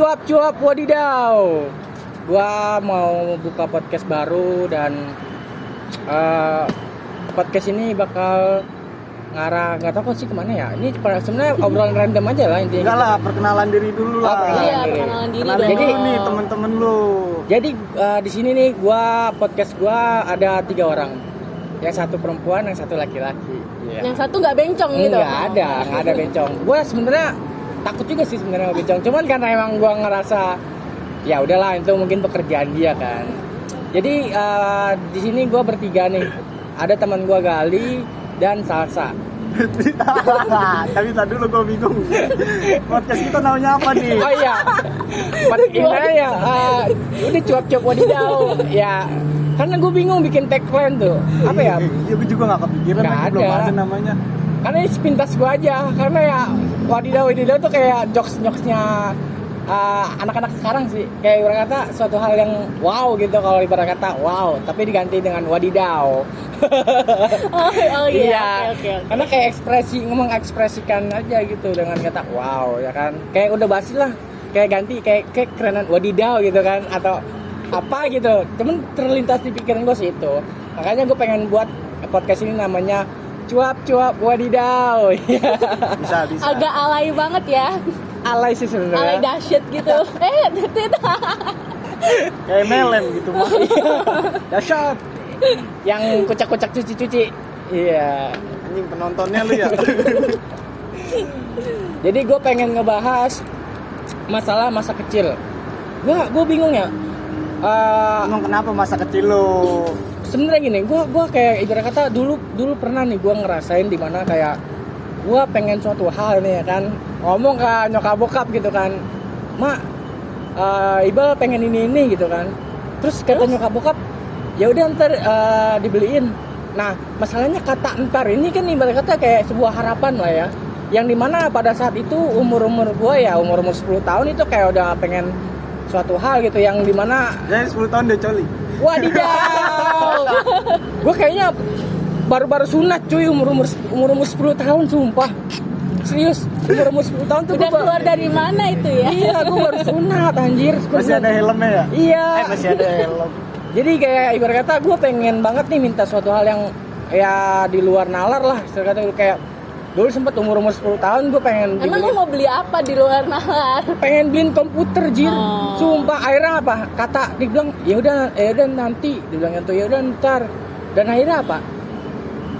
Cuap-cuap wadidaw. Gua mau buka podcast baru dan eh, podcast ini bakal ngarah nggak tahu kok sih ke mana ya. Ini sebenarnya obrolan random aja lah intinya. Enggak lah, perkenalan diri dulu Oh, lah. perkenalan Iya, diri. perkenalan diri dong. Jadi- dulu nih temen-temen lu. Jadi eh, di sini nih gua podcast gua ada tiga orang. Yang satu perempuan, yang satu laki-laki. Iya. Yang satu nggak bencong gitu. Nggak ada, nggak ada bencong. Gue sebenarnya takut juga sih sebenarnya sama bencong. Cuman karena emang gue ngerasa ya udahlah itu mungkin pekerjaan dia kan. Jadi eh, di sini gue bertiga nih. Ada teman gue Gali dan Salsa. Tapi tadi dulu gue bingung. Podcast kita namanya apa nih? Oh iya, pada gimana ya? eh, udah cuap-cuap wadidaw. Ya, karena gue bingung bikin tagline tuh. Apa ya? Iya, gue juga gak kepikiran Nggak lagi, belum ada. ada namanya. Karena ini sepintas gue aja. Karena ya wadidaw wadidaw tuh kayak jokes jokesnya uh, anak-anak sekarang sih. Kayak ibarat kata suatu hal yang wow gitu. Kalau ibarat kata wow. Tapi diganti dengan wadidaw. Oh, oh iya. Oke, oke, oke. karena kayak ekspresi ngomong ekspresikan aja gitu. Dengan kata wow ya kan. Kayak udah basi lah. Kayak ganti kayak kayak kerenan wadidaw gitu kan. Atau apa gitu. Cuman terlintas di pikiran gue sih itu. Makanya gue pengen buat podcast ini namanya cuap cuap wadidaw Iya. Bisa, bisa. Agak alay banget ya. alay sih Alay sebenarnya dahsyat gitu. eh, titit. Kayak melem gitu mah. dahsyat yang kucak-kucak cuci-cuci iya Anjing penontonnya lu ya. jadi gue pengen ngebahas masalah masa kecil gue gue bingung ya Eh, Emang kenapa masa kecil lu? sebenarnya gini gue gua kayak ibarat kata dulu dulu pernah nih gue ngerasain di mana kayak gue pengen suatu hal nih ya kan. Ngomong ke nyokap bokap gitu kan. Mak eh, Ibal pengen ini ini gitu kan. Terus kata nyokap bokap ya udah ntar eh, dibeliin. Nah masalahnya kata ntar ini kan ibarat kata kayak sebuah harapan lah ya. Yang di mana pada saat itu umur umur gue ya umur umur 10 tahun itu kayak udah pengen suatu hal gitu yang di mana Jadi 10 tahun dia coli. Wadidaw. gue kayaknya baru-baru sunat cuy umur umur umur umur 10 tahun sumpah. Serius, umur umur 10 tahun tuh Udah gua keluar dari mana itu ya? Iya, gue baru sunat anjir. Masih ada helmnya ya? Iya. Eh, masih ada helm. Jadi kayak ibarat kata gue pengen banget nih minta suatu hal yang ya di luar nalar lah. Ibarat kata kayak dulu sempet umur umur 10 tahun gue pengen Emang dibeli- lu mau beli apa di luar nalar? pengen beliin komputer jir. Oh. sumpah akhirnya apa? Kata dibilang ya udah ya udah nanti. Dibilang itu ya udah ntar. Dan akhirnya apa?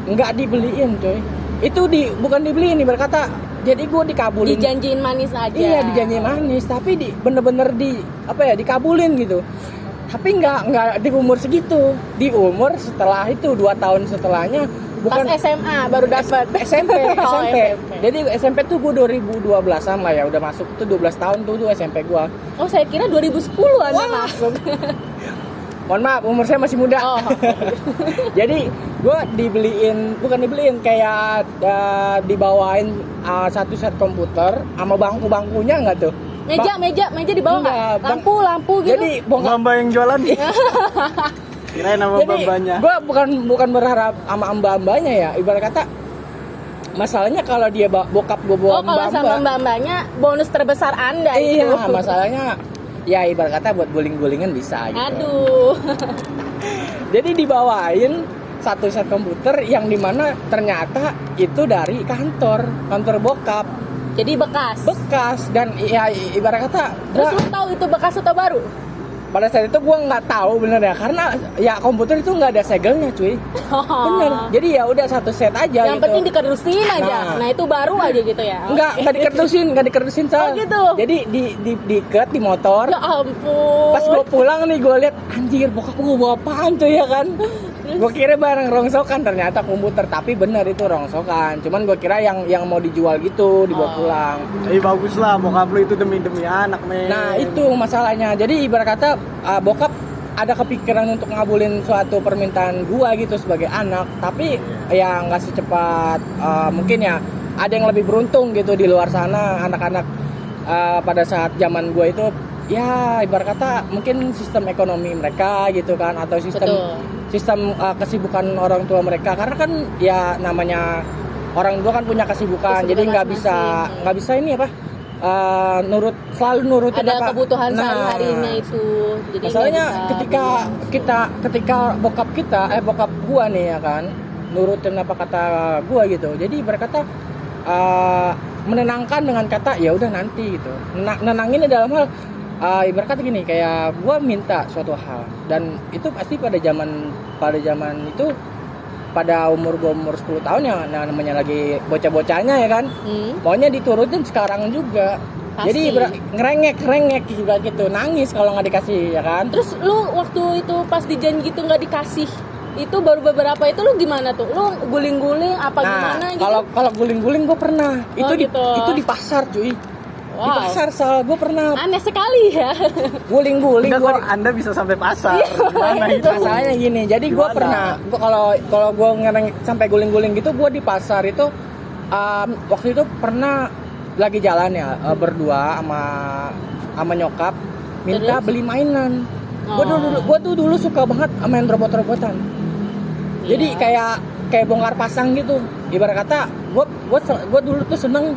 Nggak dibeliin coy. Itu di bukan dibeliin nih berkata jadi gue dikabulin. Dijanjiin manis aja. iya dijanji manis tapi di bener-bener di apa ya dikabulin gitu tapi nggak nggak di umur segitu di umur setelah itu dua tahun setelahnya Pas bukan SMA baru dapat. SMP, Oh, SMP. Jadi SMP tuh gue 2012-an lah ya, udah masuk tuh 12 tahun tuh tuh SMP gua. Oh, saya kira 2010 Anda Wah. masuk. Mohon maaf, umur saya masih muda. Oh. Jadi gue dibeliin, bukan dibeliin kayak uh, dibawain uh, satu set komputer sama bangku-bangkunya nggak tuh? Meja, meja, meja di bawah Enggak, nggak? Lampu, lampu gitu. Jadi bongkar Mbak yang jualan. Kirain nama Jadi mbak-mbaknya. gue bukan bukan berharap sama mbak-mbaknya ya. Ibarat kata masalahnya kalau dia bokap gue bawa oh, kalau sama mbak-mbaknya bonus terbesar Anda itu. Iya, masalahnya ya ibarat kata buat guling-gulingan bisa gitu. Aduh. Jadi dibawain satu set komputer yang di mana ternyata itu dari kantor, kantor bokap Jadi bekas. bekas dan ya ibarat kata Terus gua, lu tahu itu bekas atau baru? pada saat itu gua nggak tahu bener ya karena ya komputer itu nggak ada segelnya cuy bener jadi ya udah satu set aja Yang gitu. penting dikerdusin aja. Nah. Nah, itu baru aja gitu ya. Enggak, enggak dikerdusin, enggak dikerdusin Sal. Oh, gitu. Jadi di di diikat di motor. Ya ampun. Pas gue pulang nih gue lihat anjir bokap gue bawa apaan tuh ya kan Gue kira barang rongsokan ternyata komputer tapi bener itu rongsokan. Cuman gue kira yang yang mau dijual gitu dibawa Oh. pulang. Eh bagus lah bokap lu itu demi demi anak men. Nah itu masalahnya. Jadi ibarat kata uh, bokap ada kepikiran untuk ngabulin suatu permintaan gua gitu sebagai anak. Tapi ya nggak secepat uh, mungkin ya ada yang lebih beruntung gitu di luar sana. Anak-anak uh, pada saat zaman gua itu ya ibarat kata mungkin sistem ekonomi mereka gitu kan atau sistem Betul. sistem uh, kesibukan orang tua mereka. Karena kan ya namanya orang tua kan punya kesibukan Kesibukan jadi nggak bisa nggak bisa ini apa eh, nurut selalu nurutin ada apa? kebutuhan Nah, sehari-harinya itu jadi masalahnya ketika bingung. kita ketika bokap kita eh bokap gua nih ya kan nurutin apa kata gua gitu. Jadi berkata eh, menenangkan dengan kata ya udah nanti gitu. Nena- nenangin dalam hal eh, ibarat kata gini kayak gua minta suatu hal dan itu pasti pada zaman pada zaman itu pada umur gua umur 10 tahun ya nah, namanya lagi bocah-bocahnya ya kan Hmm, maunya diturutin sekarang juga Pasti. jadi ber- ngerengek ngerengek juga gitu nangis kalau nggak dikasih ya kan terus lu waktu itu pas dijanji itu nggak dikasih itu baru beberapa itu lu gimana tuh lu guling-guling apa gimana gitu Nah, kalau kalau guling-guling gue pernah. itu di gitu. itu di pasar, cuy. Di wow pasar sal gue pernah aneh sekali ya guling-guling Enggak gue kok Anda bisa sampai pasar. Gimana itu? masalahnya gini. Jadi gue pernah gua kalau kalau gue ngereng sampai guling-guling gitu gue di pasar itu um, waktu itu pernah lagi jalan ya eh, berdua sama sama nyokap minta Terus? beli mainan. Gue Oh. dulu gue tuh dulu suka banget main robot-robotan. Jadi Iya. kayak kayak bongkar pasang gitu. Ibarat kata gue gue gue dulu tuh seneng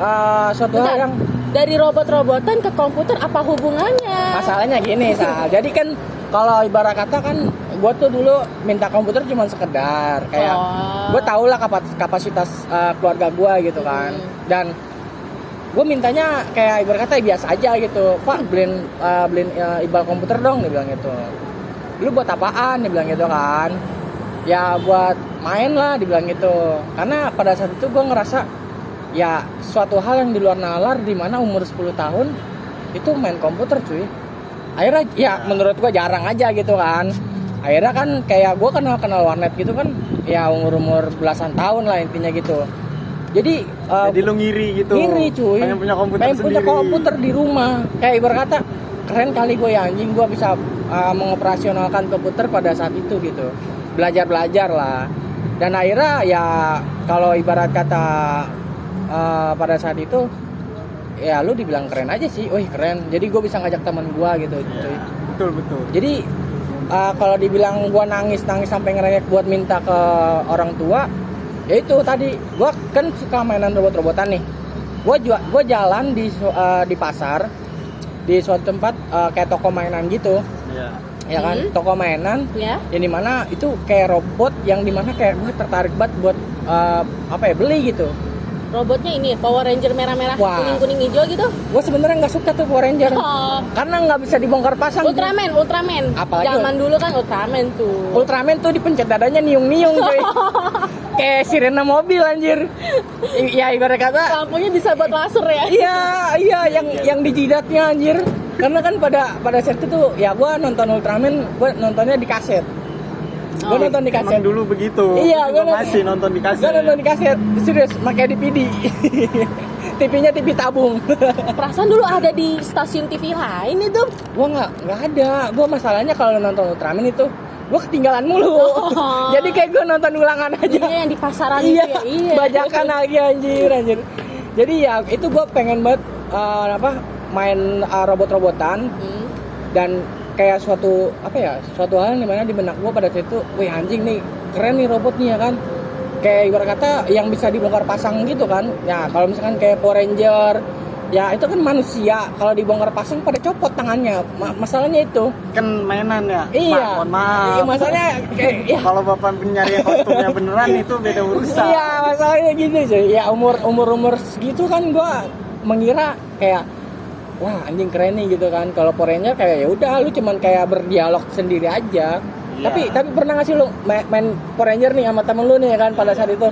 uh, Bentar. hal yang dari robot-robotan ke komputer apa hubungannya? Masalahnya gini Sal. Jadi kan kalau ibarat kata kan gue tuh dulu minta komputer cuma sekedar. Kayak Oh. gue tau lah kapas- kapasitas uh, keluarga gue gitu kan. Hmm. dan gue mintanya kayak ibarat kata biasa aja gitu. Pak beliin uh, beliin uh, ibal komputer dong dia bilang gitu. Lu buat apaan? Dia bilang gitu kan. Ya buat main lah dibilang gitu. Karena pada saat itu gue ngerasa ya suatu hal yang di luar nalar di mana umur 10 tahun itu main komputer cuy akhirnya ya menurut gue jarang aja gitu kan akhirnya kan kayak gue kenal kenal warnet gitu kan ya umur umur belasan tahun lah intinya gitu jadi uh, Jadi lu ngiri gitu. Ngiri cuy. Pengen punya komputer Pengen punya komputer di rumah. Kayak ibarat kata keren kali gue ya anjing gue bisa uh, mengoperasionalkan komputer pada saat itu gitu. Belajar-belajar lah. Dan akhirnya ya kalau ibarat kata uh, pada saat itu ya lu dibilang keren aja sih. Wih keren. Jadi gue bisa ngajak teman gue gitu. cuy. Betul betul. Jadi uh, kalau dibilang gua nangis nangis sampai ngerengek buat minta ke orang tua, ya itu tadi gua kan suka mainan robot-robotan nih. Gua juga gua jalan di uh, di pasar di suatu tempat uh, kayak toko mainan gitu, Iya. ya kan? Hmm. Toko mainan ya yang di mana itu kayak robot yang di mana kayak gue tertarik banget buat uh, apa ya beli gitu. Robotnya ini Power Ranger merah-merah kuning-kuning hijau gitu? Gue sebenarnya nggak suka tuh Power Ranger. Oh. karena nggak bisa dibongkar pasang. Ultraman Ultraman. Apalagi zaman dulu kan Ultraman tuh. Ultraman tuh dipencet dadanya niung-niung coy Kayak sirena mobil anjir. Ya ibarat kata lampunya bisa buat laser ya. Iya iya yang yang di jidatnya anjir. Karena kan pada pada saat itu tuh Ya gua nonton Ultraman Gua nontonnya di kaset Gua Oh, nonton di kaset. Emang dulu begitu. Iya, gue masih nonton di kaset. Gua nonton di kaset. Serius pakai DVD TV-nya TV tabung. Perasaan dulu ada di stasiun TV lain itu. Gua nggak nggak ada. Gua masalahnya kalau nonton Ultraman itu Gua ketinggalan mulu. Oh. Jadi kayak gua nonton ulangan aja. Iya yang di pasaran iya, itu ya. Iya. bajakan lagi anjir anjir. Jadi ya itu gue pengen banget uh, apa main uh, robot-robotan. Hmm. dan kayak suatu apa ya suatu hal yang di mana di benak gue pada saat itu wih anjing nih keren nih robot nih ya kan kayak ibarat kata yang bisa dibongkar pasang gitu kan ya kalau misalkan kayak Power Ranger ya itu kan manusia kalau dibongkar pasang pada copot tangannya Ma- masalahnya itu Kan mainan ya. iya mohon maaf. iya masalahnya kayak ya, Kalau bapak nyari yang kostumnya beneran itu beda urusan. Iya masalahnya gitu cuy. Ya umur umur umur segitu kan gua mengira kayak wah anjing keren nih gitu kan. Kalau Power Ranger kayak ya udah lu cuman kayak berdialog sendiri aja. Iya. Tapi tapi pernah nggak sih lu main, main Power Ranger nih sama temen lu nih ya kan pada saat itu?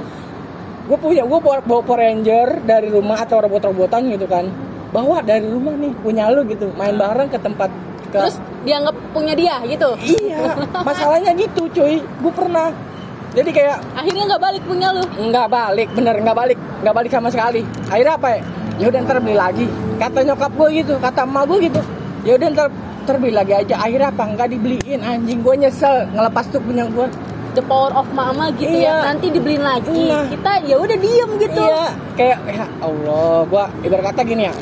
Gue punya gue bawa bawa Power Ranger dari rumah atau robot-robotan gitu kan. Bawa dari rumah nih punya lu gitu. Main bareng ke tempat ke terus dianggap punya dia gitu Iya, masalahnya gitu cuy. Gue pernah. Jadi kayak akhirnya nggak balik punya lu nggak balik bener nggak balik nggak balik sama sekali akhirnya apa ya ya udah ntar beli lagi. Kata nyokap gue gitu kata emak gue gitu. Ya udah ntar ntar beli lagi aja. Akhirnya apa? Nggak dibeliin. Anjing gue nyesel ngelepas tuh punya gue the power of mama gitu Iya. ya nanti dibeliin lagi. Iya. kita ya udah diem gitu. Iya. Kayak ya Allah gue ibarat kata gini ya.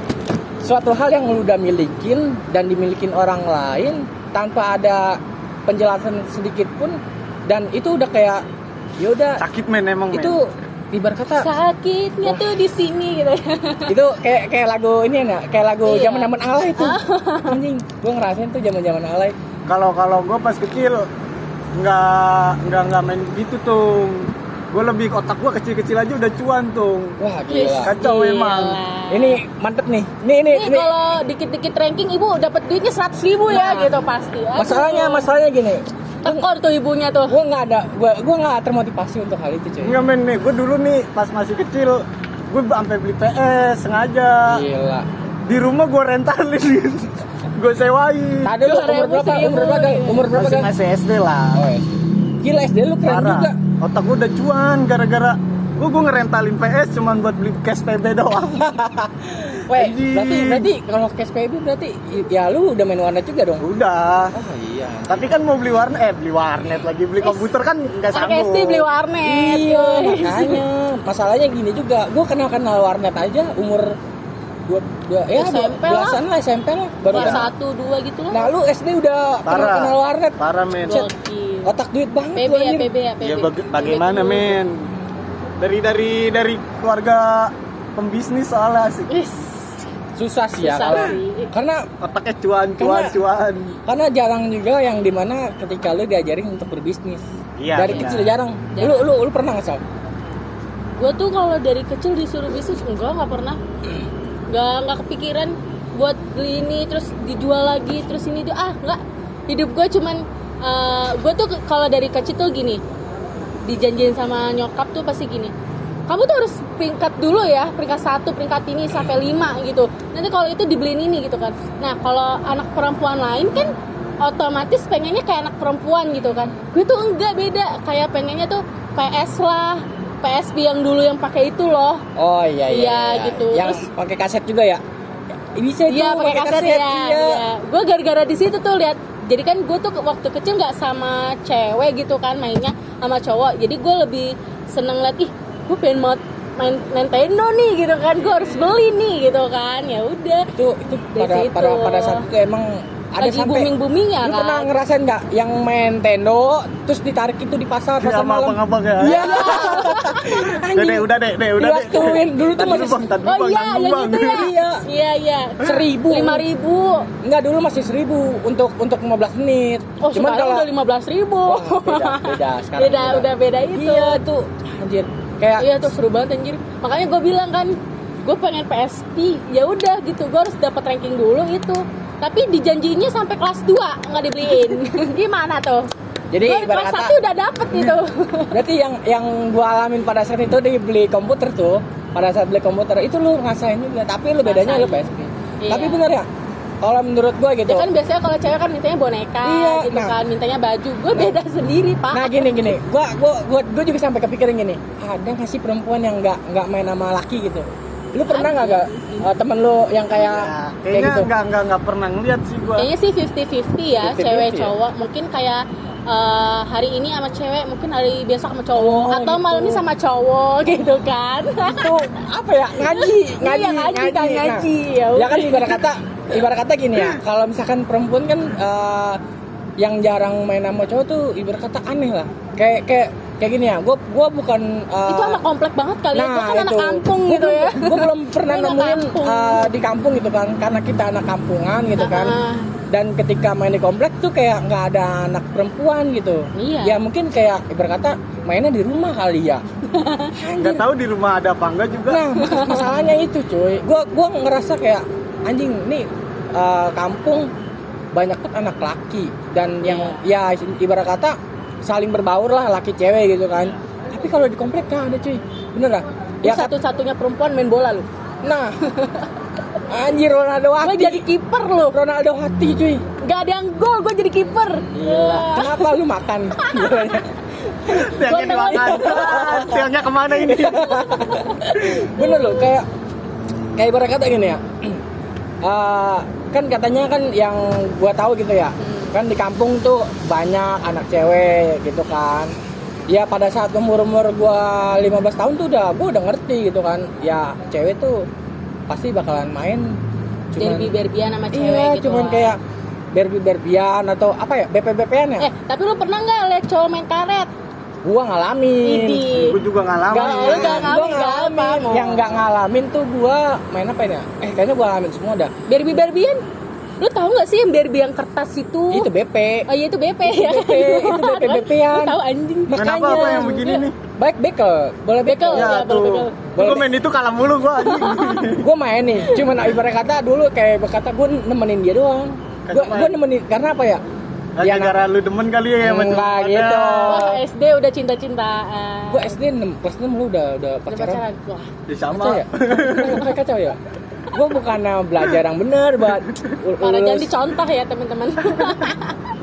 Suatu hal yang lu udah milikin dan dimilikin orang lain tanpa ada penjelasan sedikit pun dan itu udah kayak ya udah Sakit men emang men. Ibarat kata sakitnya tuh di sini gitu itu kayak kayak lagu ini ya kayak lagu Iya. zaman zaman alay itu anjing gue ngerasain tuh zaman zaman alay Kalau kalau gue pas kecil nggak nggak nggak main gitu tuh. Gue lebih otak gue kecil-kecil aja udah cuan tuh. wah gila Kacau memang. ini mantep nih ini ini Nih ini kalau dikit-dikit ranking ibu dapat duitnya 100 ribu ya Nah. gitu pasti. Aduh. masalahnya masalahnya gini tekor tuh ibunya tuh. gue nggak ada gue gue nggak termotivasi untuk hal itu cuy. Enggak men nih, gue dulu nih pas masih kecil gue sampai beli PS sengaja. Gila. Di rumah gue rentalin gue sewain. Tadi lu umur berapa? Umur berapa? umur berapa masih Gal? masih SD lah. Oh, iya. gila SD lu keren parah. juga. Otak gue udah cuan gara-gara gue gue ngerentalin PS cuman buat beli cash PB doang Weh, berarti berarti kalau cash PB berarti ya lu udah main warnet juga dong udah oh iya tapi kan mau beli warnet eh beli warnet lagi beli komputer kan nggak sanggup SD beli warnet. Iya, makanya masalahnya gini juga. Gue kenal kenal warnet aja umur dua dua ya SMP lah. belasan lah SMP lah baru Kelas kenal. satu dua gitu lah. Nah lu SD udah kenal parah kenal warnet. parah men. Otak duit banget PB ya anjir. PB ya PB. ya baga- bagaimana PB men dari dari dari keluarga pembisnis soalnya sih Susah sih ya Susah kalau sih. karena otaknya cuan cuan Karena- cuan karena jarang juga yang di mana ketika lu diajarin untuk berbisnis. Iya, Dari benar. kecil jarang. Jarang. Lu lu lu pernah nggak? Gue tuh kalau dari kecil disuruh bisnis enggak nggak pernah. Nggak nggak kepikiran buat beli ini terus dijual lagi terus ini tuh ah nggak. Hidup gue cuman gue tuh kalau dari kecil tuh gini dijanjiin sama nyokap tuh pasti gini kamu tuh harus peringkat dulu ya peringkat satu peringkat ini sampai lima gitu nanti kalau itu dibeliin ini gitu kan nah kalau anak perempuan lain kan otomatis pengennya kayak anak perempuan gitu kan gue tuh enggak beda kayak pengennya tuh PS lah PSP yang dulu yang pakai itu loh Oh iya iya. Iya, gitu. Yang Terus- pakai kaset juga ya? Bisa Iya pakai kaset, ya. Iya. Iya. Gue gara-gara di situ tuh lihat. Jadi kan gue tuh waktu kecil nggak sama cewek gitu kan mainnya sama cowok. Jadi gue lebih seneng liat ih gue pengen banget main Nintendo nih gitu kan. Gue harus beli nih gitu kan. Ya udah. Itu itu Dari pada situ. pada pada saat itu emang ada Lagi sampai booming-boomingnya Lu kan. pernah ngerasain nggak yang main Nintendo terus ditarik itu di pasar pasar sama malam? abang-abang ya Iya. Udah deh, udah deh, deh, udah deh. Diwaktuin dulu tuh masih bang, tadi Oh bang, iya, yang bang. itu ya. Iya. Iya iya. Seribu. Lima ribu. Enggak dulu masih seribu untuk untuk 15 menit. Oh sekarang udah lima belas ribu. Wah, beda beda sekarang. beda, udah beda itu. Iya tuh anjir kayak Iya tuh seru banget anjir. Makanya gue bilang kan, gue pengen PSP. Ya udah gitu, gue harus dapat ranking dulu itu. Tapi dijanjiinnya sampai kelas 2 nggak dibeliin. Gimana tuh? jadi Gua kelas satu udah dapet gitu. berarti yang yang gua alamin pada saat itu di beli komputer tuh pada saat beli komputer itu lu ngerasain juga tapi lu bedanya lu. PSP Iya. tapi bener ya kalau menurut gua gitu Ya kan biasanya kalau cewek kan mintanya boneka Iya, gitu nah. kan, mintanya baju. Gue beda sendiri, Pak. Nah gini gini, gua gua gua, gua juga sampai kepikiran gini, ada nggak sih perempuan yang nggak nggak main sama laki gitu? Lu pernah nggak gak uh, temen lu yang kayak Ya, kayak kayaknya gitu? nggak nggak nggak pernah ngeliat sih gua. Kayaknya sih 50-50 ya, 50-50 cewek ya? cowok. Mungkin kayak eh, hari ini sama cewek, mungkin hari besok sama cowok Oh, atau gitu. malamnya sama cowok gitu kan. Itu apa ya ngaji ngaji Iya, ngaji, kan, Nah, ngaji. Ya ya kan ibarat kata ibarat kata gini ya, kalau misalkan perempuan kan uh, yang jarang main sama cowok tuh ibarat kata aneh lah. Kayak kayak kayak gini ya, gua gua bukan uh, itu anak komplek banget kali ya. Gue kan anak itu. kampung Gua gitu belum- ya. Gua belum pernah anak nemuin kampung. uh, di kampung gitu kan, karena kita anak kampungan gitu kan. Ah. Dan ketika main di komplek tuh kayak nggak ada anak perempuan gitu. Iya. Ya mungkin kayak ibarat kata mainnya di rumah kali ya. Nggak tahu di rumah ada apa enggak juga. Nah, mas- masalahnya itu cuy. Gua gua ngerasa kayak anjing nih uh, kampung banyak banget anak laki dan yang ya ibarat kata saling berbaur lah laki cewek gitu kan. Tapi kalau di komplek gak ada cuy. Bener lah. Lu Ya kan? satu-satunya perempuan main bola lu. Nah. Anjir Ronaldo Gue hati. jadi kiper lu. Ronaldo hati cuy. Gak ada yang gol, gue jadi kiper. Kenapa lu makan? Tiangnya dimakan. Tiangnya ke mana ini? Bener loh kayak kayak ibarat kata gini ya. Eh, kan katanya kan yang gua tahu gitu ya. Kan di kampung tuh banyak anak cewek gitu kan. Ya pada saat umur-umur gua 15 tahun tuh udah gua udah ngerti gitu kan. Ya cewek tuh pasti bakalan main Derby berbian sama cewek iya, gitu. cuman lah. kayak berbi berbian atau apa ya BP BPan ya Eh, tapi lu pernah nggak liat cowok main karet? gua ngalamin Idi. gue juga ngalamin Gak, nggak ngalamin, gua apa-apa. Yang nggak ngalamin tuh gua main apa ya? Eh kayaknya gua ngalamin semua dah. Barbie Barbian lu tahu nggak sih yang Barbie yang kertas itu Itu BP. oh iya itu BP ya BP, itu BP BP-an. Lu tahu anjing Main apa apa yang begini nih Baik bekel, boleh bekel. Bekel. ya Ya, tuh betul, betul. gue main itu kalah mulu gue anjing gue main nih, cuman ibarat kata dulu kayak berkata gue nemenin dia doang. Gue gue nemenin karena apa ya? Ya, gara lu demen kali ya sama Enggak gitu. Wah, SD udah cinta-cintaan Gue SD 6, kelas 6 lu udah udah Udah pacaran. pacaran Wah, Ya sama Kacau ya? Kayak kacau ya? Gue bukan belajar yang bener, buat Parah jangan dicontoh ya teman-teman.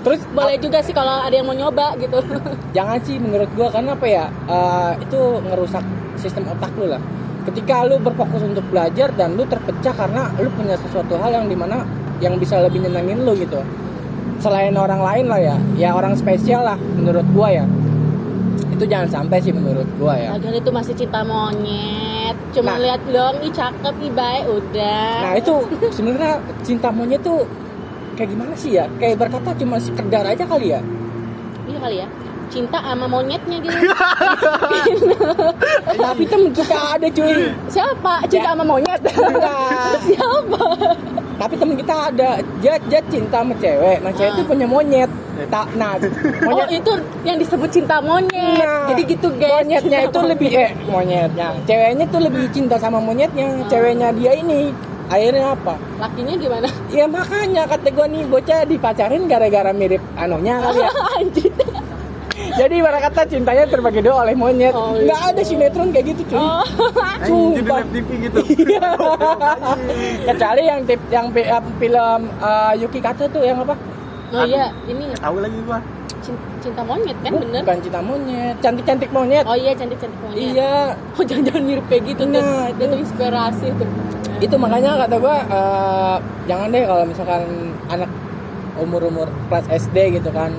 Terus Boleh juga sih kalau ada yang mau nyoba gitu. Jangan sih menurut gua karena apa ya eh, itu ngerusak sistem otak lu lah. Ketika lu berfokus untuk belajar dan lu terpecah karena lu punya sesuatu hal yang di mana yang bisa lebih nyenengin lu gitu. Selain orang lain lah ya ya orang spesial lah menurut gua ya. Itu jangan sampai sih menurut gua ya. Lagian itu masih cinta monyet Cuma Nah. lihat dong, ih cakep, ih baik, udah nah itu sebenarnya cinta monyet tuh kayak gimana sih ya kayak berkata cuma sekedar aja kali ya Iya kali ya Cinta sama monyetnya gitu tapi temen kita ada cuy Siapa? Cinta Ya. sama monyet? Enggak. Siapa? Tapi temen kita ada dia dia cinta sama cewek. Nah cewek Ah. itu punya monyet. Tak nah Oh monyet. itu yang disebut cinta monyet. Nah, Jadi gitu guys. monyetnya Cinta itu monyet. lebih eh monyetnya. Ceweknya tuh lebih cinta sama monyetnya. Ah. ceweknya dia ini. Akhirnya apa? Lakinya gimana? ya makanya kata gue nih bocah dipacarin gara-gara mirip anunya kali ya jadi ibarat kata cintanya terbagi dua oleh monyet. Oh, nggak iya. ada sinetron kayak gitu cuy. Oh. Sumpah. TV gitu. Iya. kecuali yang tip yang film uh, Yuki Kato tuh yang apa? Oh iya, ini tahu lagi gua. Cin- cinta monyet kan Bukan bener? cinta monyet cantik-cantik monyet. Oh iya cantik-cantik monyet. Iya, Oh jangan-jangan mirip kayak gitu tuh. Nah, Dia tuh inspirasi tuh. Itu makanya kata gua eh, jangan deh kalau misalkan anak umur-umur kelas SD gitu kan,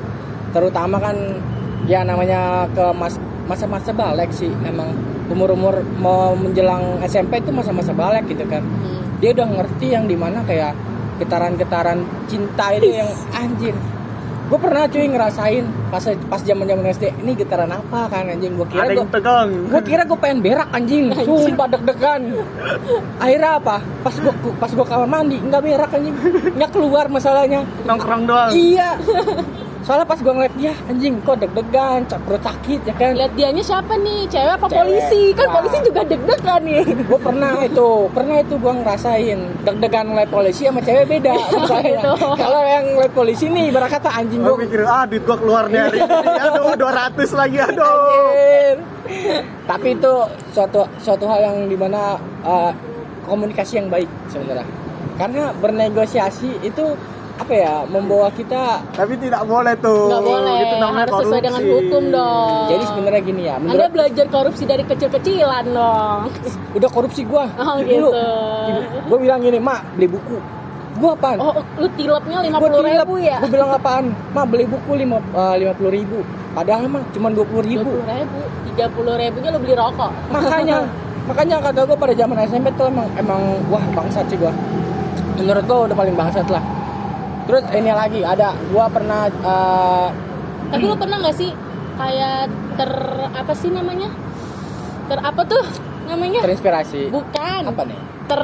terutama kan ya namanya ke mas masa-masa balik sih emang. Umur-umur mau menjelang SMP itu masa-masa balik gitu kan. Hmm. Dia udah ngerti yang di mana kayak getaran-getaran cinta itu yang anjir. Gue pernah cuy ngerasain pas pas zaman-zaman SD ini getaran apa kan anjing gue kira tegang gue kira gue pengen berak anjing. Sumpah deg-degan. Akhirnya apa? Pas gue pas gue kamar mandi nggak berak anjing. Nggak keluar masalahnya. Nongkrong doang. Iya soalnya pas gue ngeliat dia anjing kok deg-degan cak- perut sakit ya kan Lihat dianya siapa nih? Cewek apa Cewek. polisi? Kan Wah. polisi juga deg-degan nih gue pernah itu pernah itu gue ngerasain deg-degan ngeliat polisi sama cewek beda masalahnya Gitu. kalau yang ngeliat polisi nih ibarat kata anjing Gue gue pikir, ah duit gua keluar nih hari ini Aduh, 200 lagi, aduh Anjir. Tapi itu suatu suatu hal yang di mana uh, komunikasi yang baik sebenarnya. Karena bernegosiasi itu apa ya membawa kita. Tapi tidak boleh tuh Nggak boleh, Itu namanya harus sesuai dengan korupsi. hukum dong Jadi sebenarnya gini ya, Anda menurut belajar korupsi dari kecil-kecilan dong udah korupsi gua. Oh, Dulu, gitu. Gua bilang gini, "Mak, beli buku." Gua apaan? Oh lu tilapnya lima Gua puluh tilep. ribu ya? Gua bilang apaan? "Mak, beli buku lima lima puluh ribu." Padahal mah cuma dua puluh Dua ribu. puluh ribu, tiga puluh ribunya lu beli rokok makanya makanya kata gue pada zaman SMP tuh emang emang wah bangsat sih gue menurut gue udah paling bangsat lah terus ini lagi ada gue pernah eh, Tapi lu pernah nggak sih kayak ter apa sih namanya? Ter apa tuh namanya? terinspirasi Bukan. apa nih Ter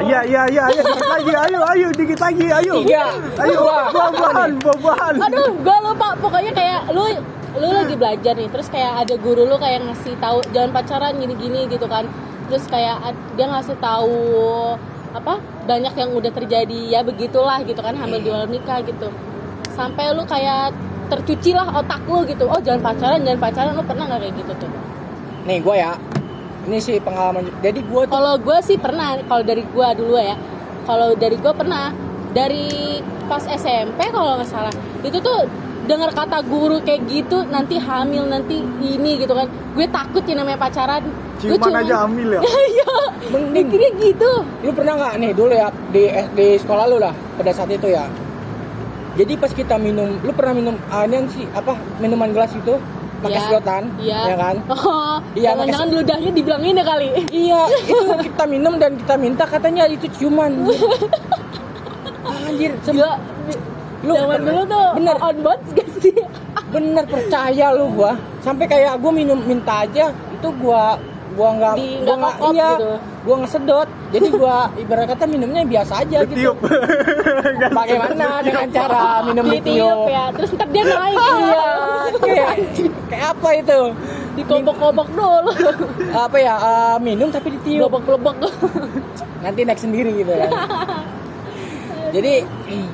Iya, iya, iya, ayo dikit lagi, ayo, ayo, dikit lagi, ayo Tiga. Ayo, buah-buahan, buah-buahan Aduh, gue lupa. Pokoknya kayak lu lu lagi belajar nih, terus kayak ada guru lu kayak ngasih tahu jangan pacaran gini-gini gitu kan. Terus kayak dia ngasih tahu apa banyak yang udah terjadi ya begitulah gitu kan hamil di luar nikah gitu. Sampai lu kayak tercuci lah otak lu gitu. Oh jangan pacaran, jangan pacaran. Lu pernah nggak kayak gitu tuh? nih gue ya ini sih pengalaman jadi gue tuh Kalau gue sih pernah. Kalau dari gue dulu ya. Kalau dari gue pernah. Dari pas SMP kalau nggak salah. Itu tuh dengar kata guru kayak gitu nanti hamil nanti ini gitu kan. Gue takut ya namanya pacaran. Gue Ciuman aja ambil ya Iya. Mikirnya gitu. lu pernah nggak nih dulu ya di di sekolah lu lah pada saat itu ya jadi pas kita minum lu pernah minum ah, ini sih apa minuman gelas itu pakai Iya. sedotan Iya. ya kan Oh, Iya, jangan-jangan ludahnya dibilangin ya kali. Iya, itu kita minum dan kita minta katanya itu ciuman. Anjir, Gila. Lu Zaman dulu tuh bener. on board gak sih? bener percaya lu gua. Sampai kayak gua minum minta aja itu gua gua nggak gua nggak iya gitu. gua ngesedot jadi gua ibarat kata minumnya biasa aja gitu. bagaimana dengan cara minum Ditiup ditiup ya, terus ntar dia naik. Iya kayak kayak apa itu? Dikobok-kobok dulu. Apa ya eh, minum tapi ditiup. Blobok-blobok nanti naik sendiri gitu kan jadi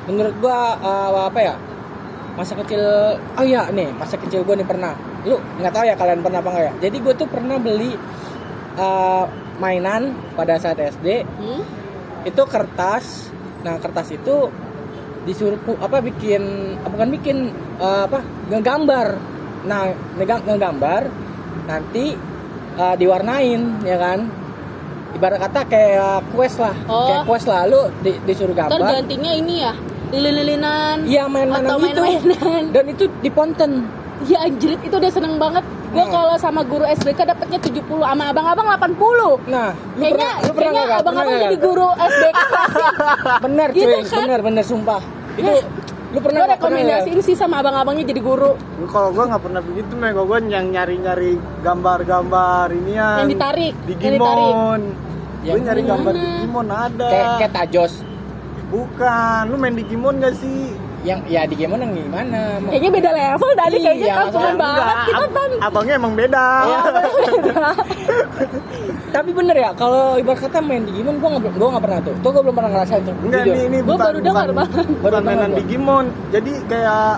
menurut gua eh, apa ya masa kecil oh iya nih masa kecil gua nih pernah. Lu nggak tahu ya kalian pernah apa nggak ya? Jadi gua tuh pernah beli eh, mainan pada saat SD hmm? itu kertas. Nah kertas itu disuruh apa bikin ah, bukan bikin eh, apa ngegambar. Nah ngegambar nanti eh, diwarnain ya kan ibarat kata kayak quest lah. Oh. kayak quest lah. Lu di- disuruh Ntar gambar. gantinya ini ya. Lilin-lilinan iya main-mainan Atau gitu. main-mainan dan itu di ponten. Ya anjrit itu udah seneng banget. Gue Hmm. kalau sama guru SBK dapetnya 70 Sama abang-abang 80 nah lu Kayaknya, pernah lu pernah kayaknya abang-abang jadi guru SBK sih? bener Gitu cuy. kan? bener bener sumpah. Itu lu pernah Gue rekomendasiin sih sama abang-abangnya jadi guru. Kalau gue nggak pernah begitu. Kalau gue yang nyari-nyari gambar-gambar ini Yang ditarik, yang ditarik. Digimon. Yang Gue nyari mana? gambar Digimon ada. kayak kayak tajos Bukan, lu main Digimon gak sih? yang ya di gimana yang gimana Kayaknya beda level Kayaknya Iya, kampungan maksudnya banget Kita ab- kan abangnya emang beda. Iya. Tapi bener ya, kalau ibarat kata main Digimon, gua nggak gua nggak pernah tuh. Tuh gua belum pernah ngerasain tuh. Enggak, ini, ini Gua bukan, baru dengar, bukan, Bang. bukan Baru mainan gua. Digimon. Jadi kayak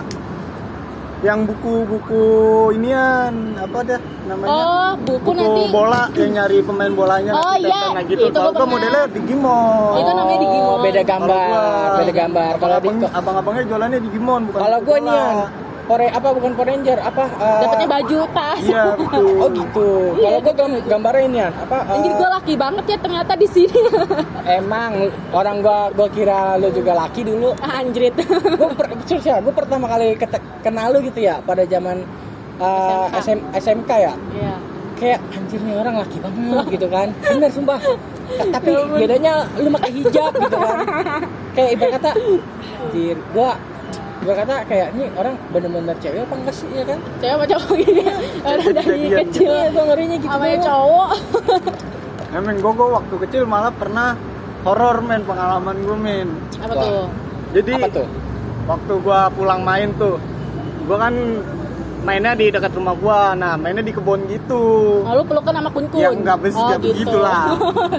yang buku-buku inian apa dah namanya? Oh buku nanti bola yang nyari pemain bolanya Oh, iya. nah gitu. Itu Kalau modelnya Digimon. Itu namanya Digimon. Oh, beda Kalau gambar, gua- beda gambar. Kalau di abang, abang-abangnya jualannya Digimon bukan kalau buku gua bola. nian, Pore apa bukan Power Ranger, apa eh, Dapatnya baju tas Iya, betul. Oh gitu. Iya, Kalau gua gitu. gam- gambarnya ini apa eh, Anjir gue laki banget ya ternyata di sini emang orang gua gua kira lu juga laki dulu. Anjrit Gua per, gua pertama kali kenal lu gitu ya pada zaman eh, SMK. SM, SMK ya. Iya. Kayak anjir nih orang laki banget gitu kan. Bener sumpah. Tapi bedanya lu pakai hijab gitu kan. Kayak ibarat kata anjir gua gua kata kayak ini orang bener-bener cewek apa enggak sih? Ya kan? Cewek apa cowok? Gini Orang dari Kejadian kecil. Iya gua ngerinya gitu doang. cowok. Emang gue gue waktu kecil malah pernah horor men. Pengalaman gue men. Apa tuh? Jadi apa tuh? waktu gue pulang main tuh, gue kan mainnya di dekat rumah gue. Nah mainnya di kebun gitu. Lalu pelukan sama kun kun Ya enggak bes oh, enggak begitulah.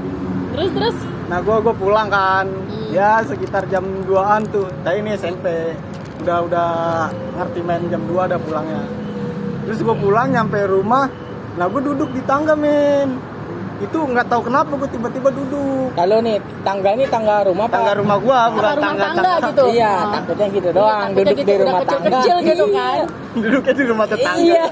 Terus terus Nah gue gue pulang kan, Hmm. ya sekitar jam 2an tuh. Tapi ini SMP, udah udah ngerti main jam 2 udah pulangnya. Terus gue pulang nyampe rumah, nah gue duduk di tangga men. Itu nggak tahu kenapa gue tiba-tiba duduk. kalau nih tangga ini tangga rumah apa Tangga rumah gua bukan Apa rumah tangga tangga gitu iya Oh. takutnya gitu Iya, doang takutnya duduk gitu, di udah rumah tangga kecil-kecil gitu Iya. kan. Duduknya di rumah tetangga. iya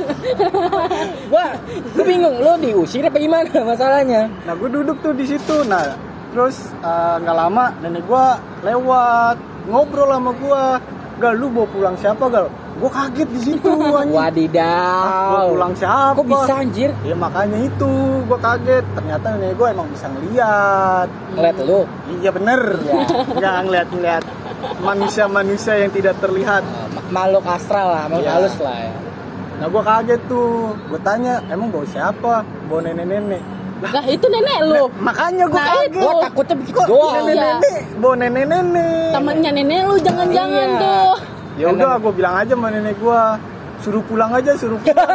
gua gua bingung lu diusir apa gimana masalahnya Nah gue duduk tuh di situ. Nah terus eh, nggak lama nenek gua lewat ngobrol sama gua. Gal lu mau pulang siapa gal? Gue kaget di situ anjing. Mau wadidaw pulang siapa? kok bisa anjir Ya makanya itu gue kaget. Ternyata nenek gue emang bisa ngeliat. ngeliat lu Iya bener. Iya. Nggak ngeliat-ngeliat manusia-manusia yang tidak terlihat. Ma- makhluk astral lah makhluk Iya. halus lah ya Nah gue kaget tuh. Gue tanya emang bawa siapa? Bawa nenek-nenek. Lah itu nenek lu Makanya gue Nah, kaget. gua takutnya begitu Kok doang nenek-nenek? Bawa nenek-nenek. Temennya nenek lu jangan-jangan Iya. tuh Ya udah gue bilang aja sama nenek gue suruh pulang aja suruh pulang.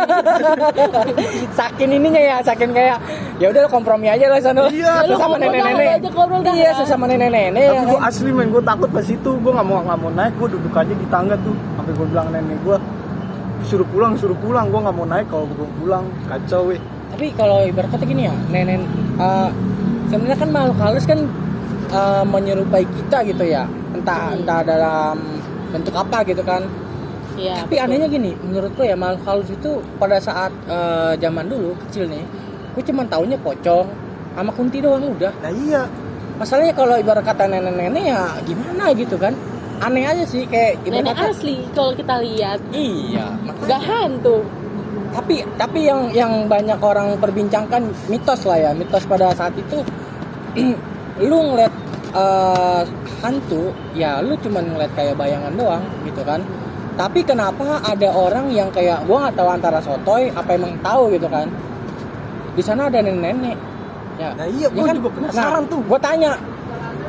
saking ininya ya saking kayak ya udah kompromi aja lah sana. Iya, Lu sama nenek-nenek. iya ya. sesama nenek-nenek. Tapi gue asli men gue takut pas itu gue nggak mau nggak mau naik gue duduk aja di tangga tuh. Sampai gue bilang nenek gue suruh pulang suruh pulang. Gue nggak mau naik kalau gue pulang. Kacau weh. Tapi kalau ibarat kata gini ya nenek eh, sebenarnya kan makhluk halus kan eh, menyerupai kita gitu ya. Entah Hmm. entah dalam bentuk apa gitu kan. Iya tapi anehnya gini menurutku ya makhluk halus itu pada saat eh, zaman dulu kecil nih gue cuma taunya pocong sama kunti doang udah. Nah iya. Masalahnya kalau ibarat kata nenek-nenek ya gimana gitu kan. Aneh aja sih kayak ibarat Nenek kata asli kalau kita lihat. Iya Gak hantu. Tapi tapi yang yang banyak orang perbincangkan mitos lah ya mitos pada saat itu lu ngeliat eh, hantu ya lu cuman ngeliat kayak bayangan doang gitu kan. Tapi kenapa ada orang yang kayak gua nggak tahu antara sotoy apa emang tahu gitu kan. Di sana ada nenek-nenek. Ya. Nah iya, ya gue juga penasaran nah, tuh. gua tanya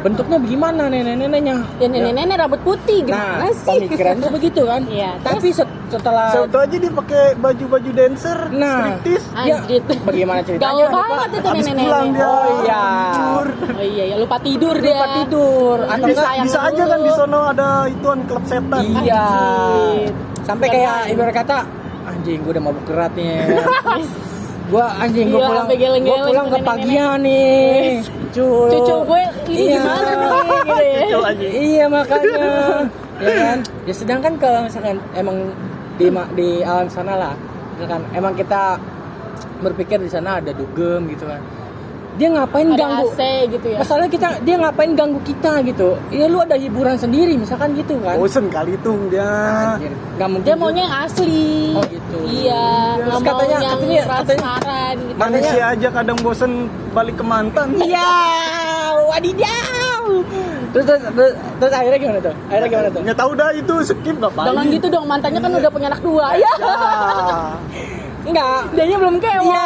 bentuknya gimana nenek-neneknya dan nenek-nenek rambut putih nah gimana sih pemikiran tuh begitu kan Iya, tapi set- setelah Satu aja dia pakai baju-baju dancer, Nah. striptease. ya, Anjir. bagaimana ceritanya Gaul lupa. banget itu nenek-nenek. pulang dia. Oh iya. tidur. Oh iya ya lupa tidur dia. lupa tidur atau Bisa, enggak bisa aja kan di sono ada ituan klub setan. Iya. Sampai kayak ibarat kata anjing gue udah mabuk kerat nih. gua anjing gue Iya, pulang gua pulang tuh kepagian nih. Cuy. Cucu gue ini Iya. gimana nih gitu ya. Cucu. Iya makanya. ya kan? Ya sedangkan kalau misalkan emang di di alam sana lah, misalkan emang kita berpikir di sana ada dugem gitu kan. Dia ngapain Ada ganggu? AC gitu ya. Masalahnya kita dia ngapain ganggu kita gitu? Ya lu ada hiburan sendiri misalkan gitu kan. Bosen kali tuh dia. Anjir, nggak mungkin Dia maunya yang asli. Oh, gitu. Iya, nggak Terus katanya- yang katanya- katanya- transparan gitu. Manusia aja kadang bosen balik ke mantan. Iya, wadidaw. Terus, terus, terus, terus akhirnya gimana tuh? Akhirnya gimana tuh? Nggak tahu dah itu skip ngapain. Jangan gitu dong, mantannya kan udah punya anak dua. Ya. Enggak. Dianya belum kewa. Iya.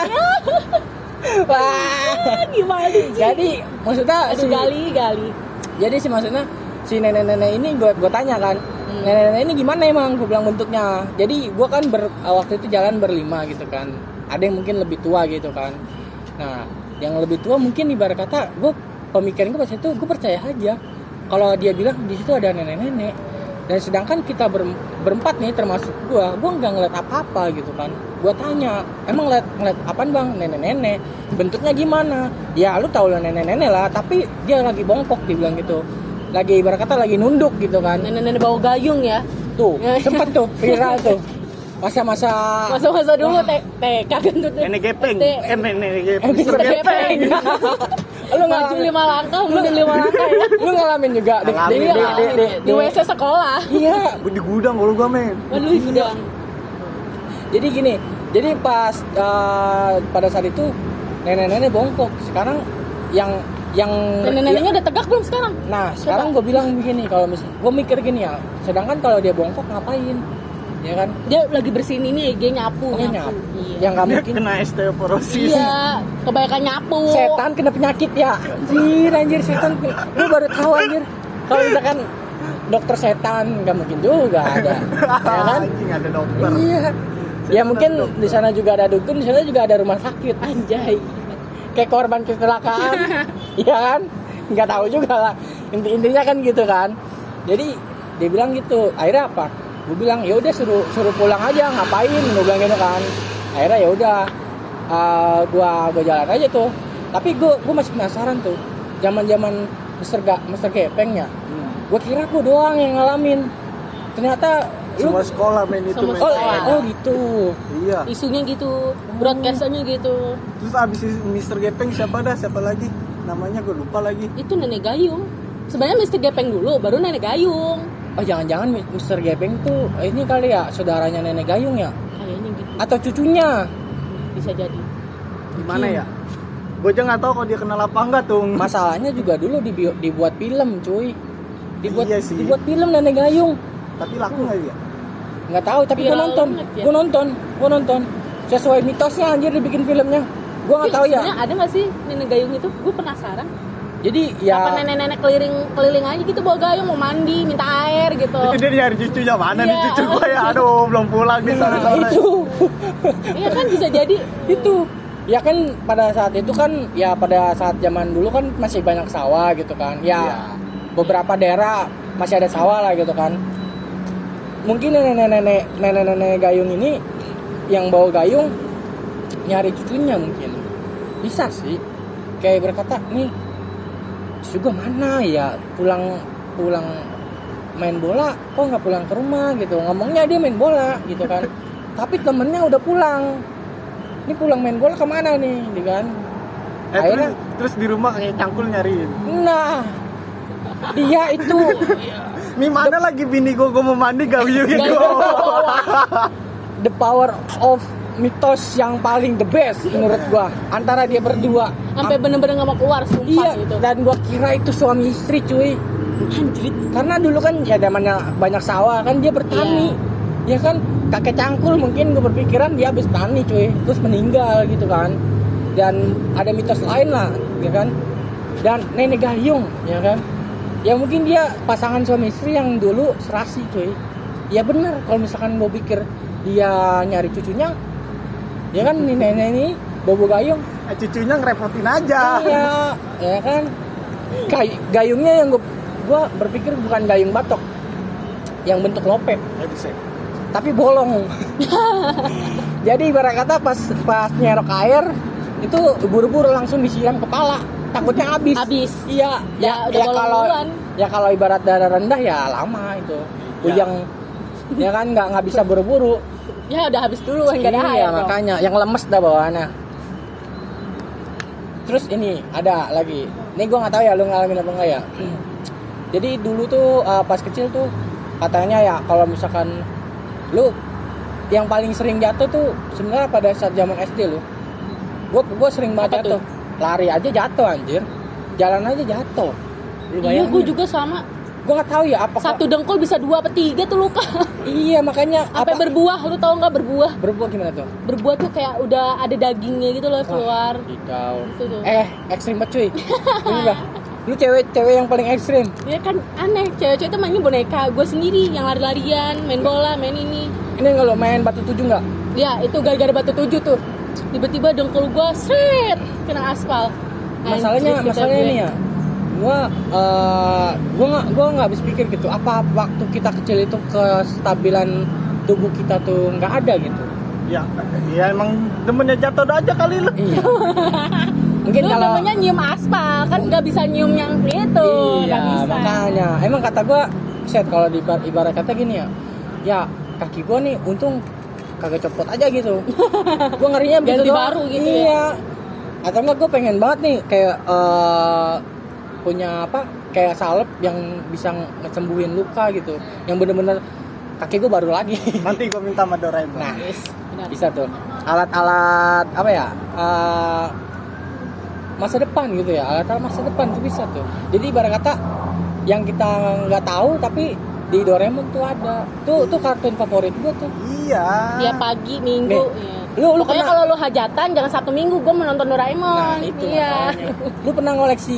Wah. Gimana sih? Jadi maksudnya Aduh si, gali gali. jadi si maksudnya si nenek-nenek ini gue gue tanya kan, Hmm. nenek-nenek ini gimana emang? Gue bilang bentuknya. Jadi gue kan ber, waktu itu jalan berlima gitu kan. Ada yang mungkin lebih tua gitu kan. Nah, yang lebih tua mungkin ibarat kata gue pemikiran gue pas itu gue percaya aja kalau dia bilang di situ ada nenek-nenek dan sedangkan kita ber- berempat nih termasuk gue gue nggak ngeliat apa-apa gitu kan gue tanya emang ngeliat ngeliat apaan bang nenek-nenek bentuknya gimana ya lu tau lah nenek-nenek lah tapi dia lagi bongkok dibilang gitu lagi ibarat kata lagi nunduk gitu kan Nenek-nenek bau gayung ya. tuh sempet tuh viral tuh masa-masa Masa-masa dulu teh teh kagak tuh. Nenek gepeng. Eh nenek gepeng. Gepeng. Lu Maju lima langkah, mundur lima langkah ya. lu ngalamin juga di, di, di, Iya, di, di, di, di- WC sekolah. iya Di gudang kalau gua men. Waduh, gudang. Jadi gini jadi pas eh, pada saat itu nenek-nenek bongkok sekarang yang yang Nenek-neneknya udah tegak belum sekarang? nah sekarang gue bilang begini kalau misal gue mikir gini ya sedangkan kalau dia bongkok ngapain ya kan Dia lagi bersihin ini dia nyapu, Oh, nyapu. nyapu. Iya. yang nggak mungkin kena osteoporosis. Iya, kebanyakan nyapu. setan kena penyakit ya anjir anjir setan gue baru tahu anjir kalau misalkan dokter setan nggak mungkin juga ada ya kan Anjing ada dokter. iya ya mungkin di sana juga ada dukun di sana juga ada rumah sakit. Anjay. kayak korban kecelakaan. Iya kan? Nggak tahu juga lah. Inti intinya kan gitu kan. Jadi dia bilang gitu. Akhirnya apa? Gue bilang ya udah suruh suruh pulang aja. Ngapain? Gue bilang gitu kan. Akhirnya ya udah uh, gua gua jalan aja tuh. Tapi gue gue masih penasaran tuh zaman zaman Mister Ga, Mister Gepengnya. Hmm. gue kira gue doang yang ngalamin. Ternyata Semua sekolah main itu men. oh, sekolah. oh gitu Iya. Isunya gitu, broadcastnya gitu. Terus abis itu Mister Gepeng siapa dah? Siapa lagi? Namanya gue lupa lagi. Itu nenek gayung. Sebenarnya Mr. Gepeng dulu, baru nenek gayung. oh jangan-jangan Mister Gepeng tuh ini kali ya saudaranya nenek Gayung ya Kayaknya gitu. atau cucunya Bisa jadi. Gimana ya? Gue aja nggak tahu kalau dia kenal apa enggak tuh. masalahnya juga dulu dibuat film cuy dibuat Iya sih. dibuat film nenek Gayung Tapi laku nggak ya? Nggak tahu tapi gue nonton ya. gue nonton gue nonton sesuai mitosnya anjir dibikin filmnya gue nggak tahu ya ada nggak sih nenek gayung itu? Gue penasaran. jadi Apa ya nenek-nenek keliling keliling aja gitu bawa gayung mau mandi, minta air gitu. Itu dia nyari cucunya mana nih Iya. cucu gue ya? Aduh belum pulang nih nah, sore-sore. itu Iya kan bisa jadi. itu ya kan pada saat itu kan ya pada saat zaman dulu kan masih banyak sawah gitu kan ya Iya. beberapa daerah masih ada sawah lah gitu kan mungkin nenek-nenek nenek-nenek gayung ini yang bawa gayung nyari cucunya mungkin. Bisa sih. Kayak berkata nih juga mana ya? Pulang pulang main bola kok nggak pulang ke rumah? Gitu. Ngomongnya dia main bola gitu kan. Tapi temennya udah pulang. Ini pulang main bola ke mana nih? Gitu kan. Eh, terus, Akhirnya- terus di rumah kayak cangkul nyariin. nah dia itu Nih mana lagi bini gue gue mau mandi gak gitu. the power of mitos yang paling the best menurut gua antara dia berdua. Sampai bener-bener nggak mau keluar sumpah iya gitu. dan gua kira itu suami istri cuy. Anjrit. karena dulu kan ya zamannya banyak sawah kan dia bertani. Ya kan kakek cangkul mungkin gue berpikiran dia habis tani cuy. Terus meninggal gitu kan. Dan ada mitos lain lah ya kan. Dan nenek gayung ya kan ya mungkin dia pasangan suami istri yang dulu serasi cuy. Ya benar kalau misalkan mau pikir dia nyari cucunya ya kan ini nenek ini bobo gayung. Eh, cucunya ngerepotin aja. Iya ya kan. Gay- gayungnya yang gue gua berpikir bukan gayung batok. Yang bentuk lope. Ya, bisa. tapi bolong. Jadi ibarat kata pas pas nyerok air itu buru-buru langsung disiram kepala takutnya habis. Habis. iya. Ya, udah bolong kalau ya kalau ibarat darah rendah ya lama itu. Yang ya kan nggak nggak bisa buru-buru. Ya udah habis dulu enggak ada air. iya dong. makanya. Yang lemes dah bawaannya terus ini ada lagi. Ini gue nggak tahu ya lu ngalamin apa enggak ya? Jadi dulu tuh uh, pas kecil tuh katanya ya kalau misalkan lu yang paling sering jatuh tuh sebenarnya pada saat zaman SD lu. Gue gue sering banget jatuh lari aja jatuh anjir jalan aja jatuh lu Iya, gue juga sama. gue nggak tahu ya apa Satu dengkul bisa dua apa tiga tuh luka. iya makanya Apa berbuah? Lu tahu nggak berbuah? berbuah gimana tuh Berbuah tuh kayak udah ada dagingnya gitu loh keluar. Kidau. Itu tuh. Eh, ekstrim banget cuy. Lu cewek-cewek yang paling ekstrim. Ya kan aneh, cewek-cewek tuh mainnya boneka. Gue sendiri yang lari-larian, main bola, main ini. Ini kalau main batu tujuh nggak? Ya itu gara-gara batu tujuh tuh. Tiba-tiba dengkul gue seret kena aspal. Masalahnya, kata masalahnya gue. nih ya. Gua eh gua nggak gua nggak habis pikir gitu. Apa waktu kita kecil itu kestabilan tubuh kita tuh nggak ada gitu. ya ya emang demennya jatuh aja kali lu Iya. Mungkin Lu kalau namanya nyium aspal kan nggak bisa nyium yang itu. iya, bisa. makanya. Emang kata gua set kalau di ibarat, ibarat kata gini ya. Ya, kaki gua nih untung kagak copot aja gitu. gua ngerinya begitu Ganti doang. baru gitu ya? Iya. Atau enggak gua pengen banget nih kayak eh, punya apa? Kayak salep yang bisa ngesembuhin luka gitu. Yang bener-bener kaki gua baru lagi. nanti gua minta sama Doraemon nah, Yes, benar. bisa tuh. Alat-alat apa ya? eh, masa depan gitu ya. Alat-alat masa depan tuh bisa tuh. Jadi ibarat kata yang kita nggak tahu tapi di Doraemon tuh ada. Tuh tuh kartun favorit gua tuh. iya Tiap pagi, minggu. Nih, ya. lu- lu Pokoknya pernah- kalau lu hajatan jangan Sabtu Minggu gue menonton Doraemon. Nah, itu iya. makanya. Lu pernah ngoleksi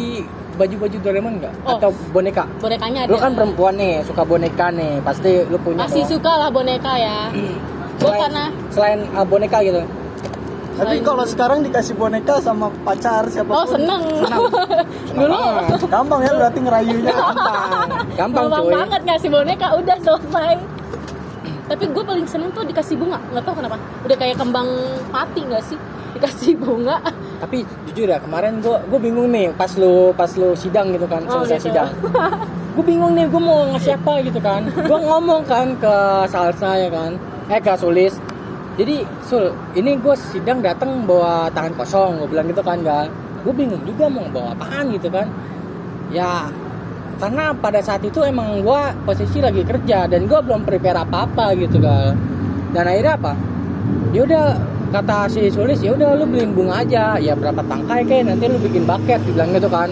baju-baju Doraemon nggak? Oh. Atau boneka? Bonekanya ada. Lu kan perempuan nih, suka boneka nih. Pasti lu punya Masih dong. suka lah boneka ya. Gue Selain- karena selain uh, boneka gitu. Tapi kalau sekarang dikasih boneka sama pacar siapa oh seneng. Dulu gampang ya berarti ngerayunya Gampang. Gampang gampang cuy. banget ngasih boneka udah selesai. Tapi gue paling seneng tuh dikasih bunga. Nggak tahu kenapa. Udah kayak kembang mati nggak sih? Dikasih bunga. Tapi jujur ya kemarin gua gua bingung nih pas lu pas lu sidang gitu kan, Oh, selesai gitu. sidang. Gue bingung nih gue mau ngasih apa gitu kan. Gue ngomong kan ke Salsa ya kan. Eh ke Sulis. Jadi Sul, ini gue sidang datang bawa tangan kosong, gue bilang gitu kan gak. Gue bingung juga mau bawa apaan gitu kan. Ya karena pada saat itu emang gue posisi lagi kerja dan gue belum prepare apa apa gitu kan. Dan akhirnya apa? Ya udah kata si Sulis ya udah lu beliin bunga aja ya berapa tangkai kayak nanti lu bikin bucket dibilang gitu kan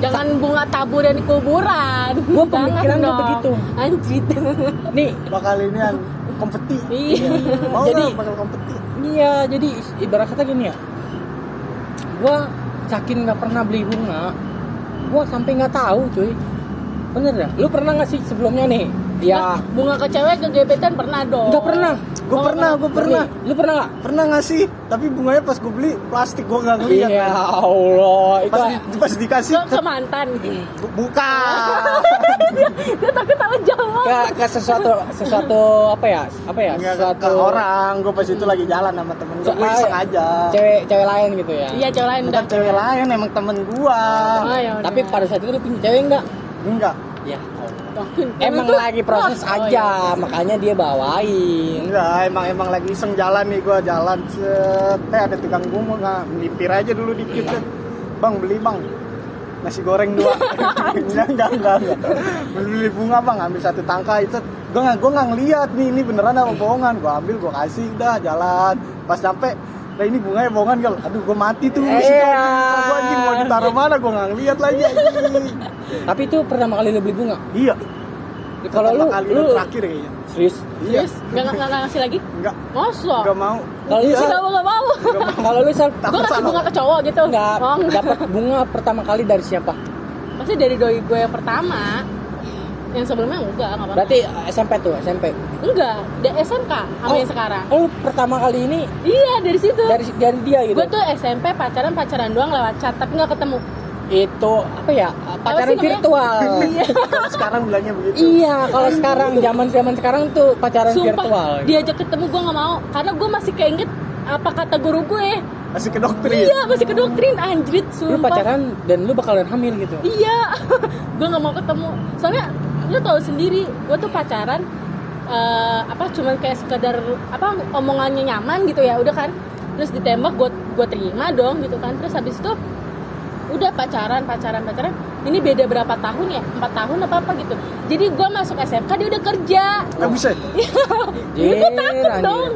Jangan bunga taburan di kuburan. Gua Jangan pemikiran dong. begitu. Anjir. nih bakal ini yang kompeti Iya. mau Jadi- bakal kompeti Iya, jadi ibarat kata gini ya. Gua saking nggak pernah beli bunga, gua sampai nggak tahu, cuy. Bener ya? Lu pernah nggak sih sebelumnya nih? Ya, bunga ke cewek ke gebetan pernah dong. nggak pernah. Gue Oh, pernah gue pernah lu pernah nggak? pernah ngasih tapi bunganya pas gue beli plastik gue nggak ngeliat Iya, Allah, itu pas, di, pas dikasih Ke, ke mantan. bu- bukan Dia takut jawab. ke, ke sesuatu sesuatu apa ya? Apa ya? Nggak ke, Sesuatu ke orang gue pas itu lagi jalan sama temen gue gue iseng aja cewek cewek lain gitu ya. Iya cewek lain bukan udah. cewek lain emang temen gue Oh, ya udah. Tapi pada saat itu lu punya cewek enggak? enggak Emang itu- lagi proses Oh, aja, iya. makanya dia bawain. enggak emang emang lagi iseng jalan nih gue jalan set. Eh ada tukang gue mau nggak melipir aja dulu dikit bang beli bang. Nasi goreng dua. Enggak enggak enggak enggak. Beli bunga bang. Ambil satu tangkai set. Gue nggak gue nggak ngeliat nih ini beneran apa bohongan? Gue ambil gue kasih dah jalan. Pas sampai Lah ini bunganya bohongan gal. Aduh, gua mati tuh. Iya. Si cowok gua anjing mau ditaruh mana gua nggak ngeliat lagi. Tapi itu pertama kali lu beli bunga. Iya. Kalau lu kali lu terakhir kayaknya. serius. Iya. Terus nggak nggak nggak ngasih lagi? Enggak. Masa? Enggak mau. Kalau lu Sih nggak mau nggak mau. Kalau lu Sal, Gue ngasih bunga ke cowok gitu. enggak Oh, enggak. dapat bunga pertama kali dari siapa? Pasti dari doi gue yang pertama. Yang sebelumnya enggak, enggak pernah. Berarti SMP tuh, SMP. enggak, dari SMK sama Oh. yang sekarang. Oh, lu pertama kali ini Iya, dari situ. dari dari dia gitu. Gue tuh SMP pacaran pacaran doang lewat chat, tapi nggak ketemu. itu apa ya? Pacaran sih namanya? virtual. Iya. Kalau sekarang bilangnya begitu. iya, kalau sekarang zaman-zaman sekarang tuh pacaran Sumpah, virtual. diajak ketemu gue nggak mau, karena gue masih keinget apa kata guru gue. Masih ke doktrin. Iya, masih ke doktrin anjrit, Lu sumpah. pacaran dan lu bakalan hamil gitu. Iya, gue nggak mau ketemu. Soalnya lu tahu sendiri, gue tuh pacaran eh, apa cuman kayak sekedar apa omongannya nyaman gitu ya, udah kan. Terus ditembak gue gue terima dong gitu kan. Terus habis itu udah pacaran pacaran pacaran ini beda berapa tahun ya empat tahun apa apa gitu jadi gue masuk SMK dia udah kerja Eh, buset. Jadi gue takut anjir. dong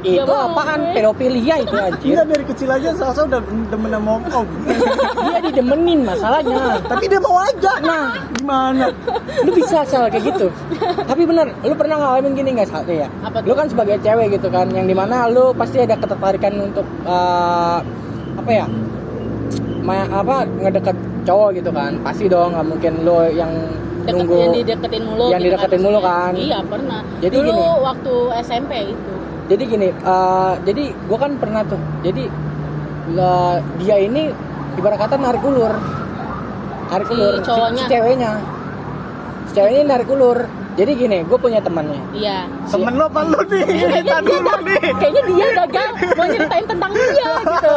Itu Gak mau apaan? Pedofilia itu anjir. Iya dari kecil aja Salsa udah demen sama om om. Dia didemenin masalahnya. Tapi dia mau aja. Nah, Gimana? lu bisa asal kayak gitu. Tapi bener, lu pernah ngalamin gini nggak saat ya? Apa Lu kan sebagai cewek gitu kan, yang di mana lu pasti ada ketertarikan untuk eh, apa ya? Ma apa ngedeket cowok gitu kan? Pasti dong, nggak mungkin lu yang Deket, nunggu yang dideketin mulu yang gitu dideketin mulu maksudnya. kan? iya pernah Jadi dulu gini. waktu SMP itu jadi gini eh, jadi gue kan pernah tuh jadi lah, dia ini ibarat kata narik ulur narik Si ulur cowoknya? si ceweknya si ceweknya ini narik ulur jadi gini gue punya temannya iya Temen lo apa lo nih? Cerita dulu nih. kayaknya dia gagal mau nyeritain tentang dia gitu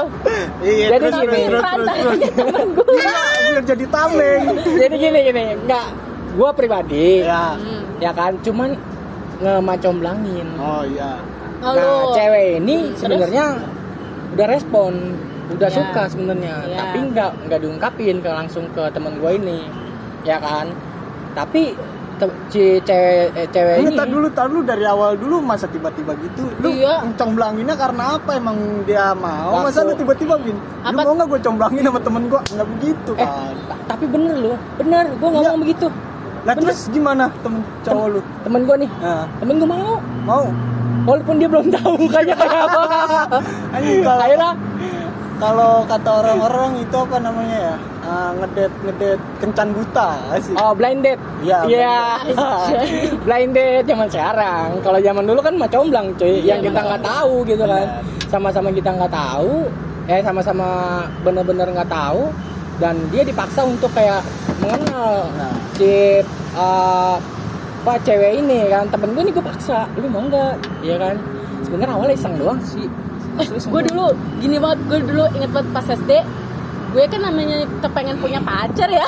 Iya, Jadi terus, gini. terus, terus, terus, temen gue Iya, biar jadi tameng. jadi gini gini nggak gue pribadi Ya. Hmm. ya kan cuman ngemacomblangin Oh iya. Oh, nah lu- cewek ini sebenarnya udah respon udah Ya. suka sebenarnya Ya. tapi nggak nggak diungkapin ke langsung ke temen gue ini ya kan tapi si cewek eh, cewek Lu ini tar dulu, tar dulu dari awal dulu masa tiba-tiba gitu. Lu Iya. comblanginnya karena apa? Emang dia mau? Masa Waktu- lu tiba-tiba gini? Lu mau nggak gue comblangin sama temen gue? Nggak begitu eh kan? ta- tapi bener loh bener gue Iya. ngomong begitu Nah terus gimana temen cowok lu? temen gue nih Nah, temen gue mau mau? Walaupun dia belum tahu mukanya kayak apa. Anjing kalau akhirnya kalau kata orang-orang itu apa namanya ya? Ah, ngedet ngedet kencan buta sih. oh blind date. Iya, Iya. blind date zaman sekarang. Kalau zaman dulu kan mah comblang cuy. Iya, yang kita nggak tahu gitu kan. Sama-sama kita nggak tahu. Eh sama-sama bener-bener nggak tahu. Dan dia dipaksa untuk kayak mengenal Nah. si uh, apa cewek ini kan temen gue nih gue paksa. Lu mau nggak? Iya kan? Sebenarnya awalnya iseng doang sih. Gue dulu gini banget gue dulu inget banget pas SD gue kan namanya kepengen punya pacar ya.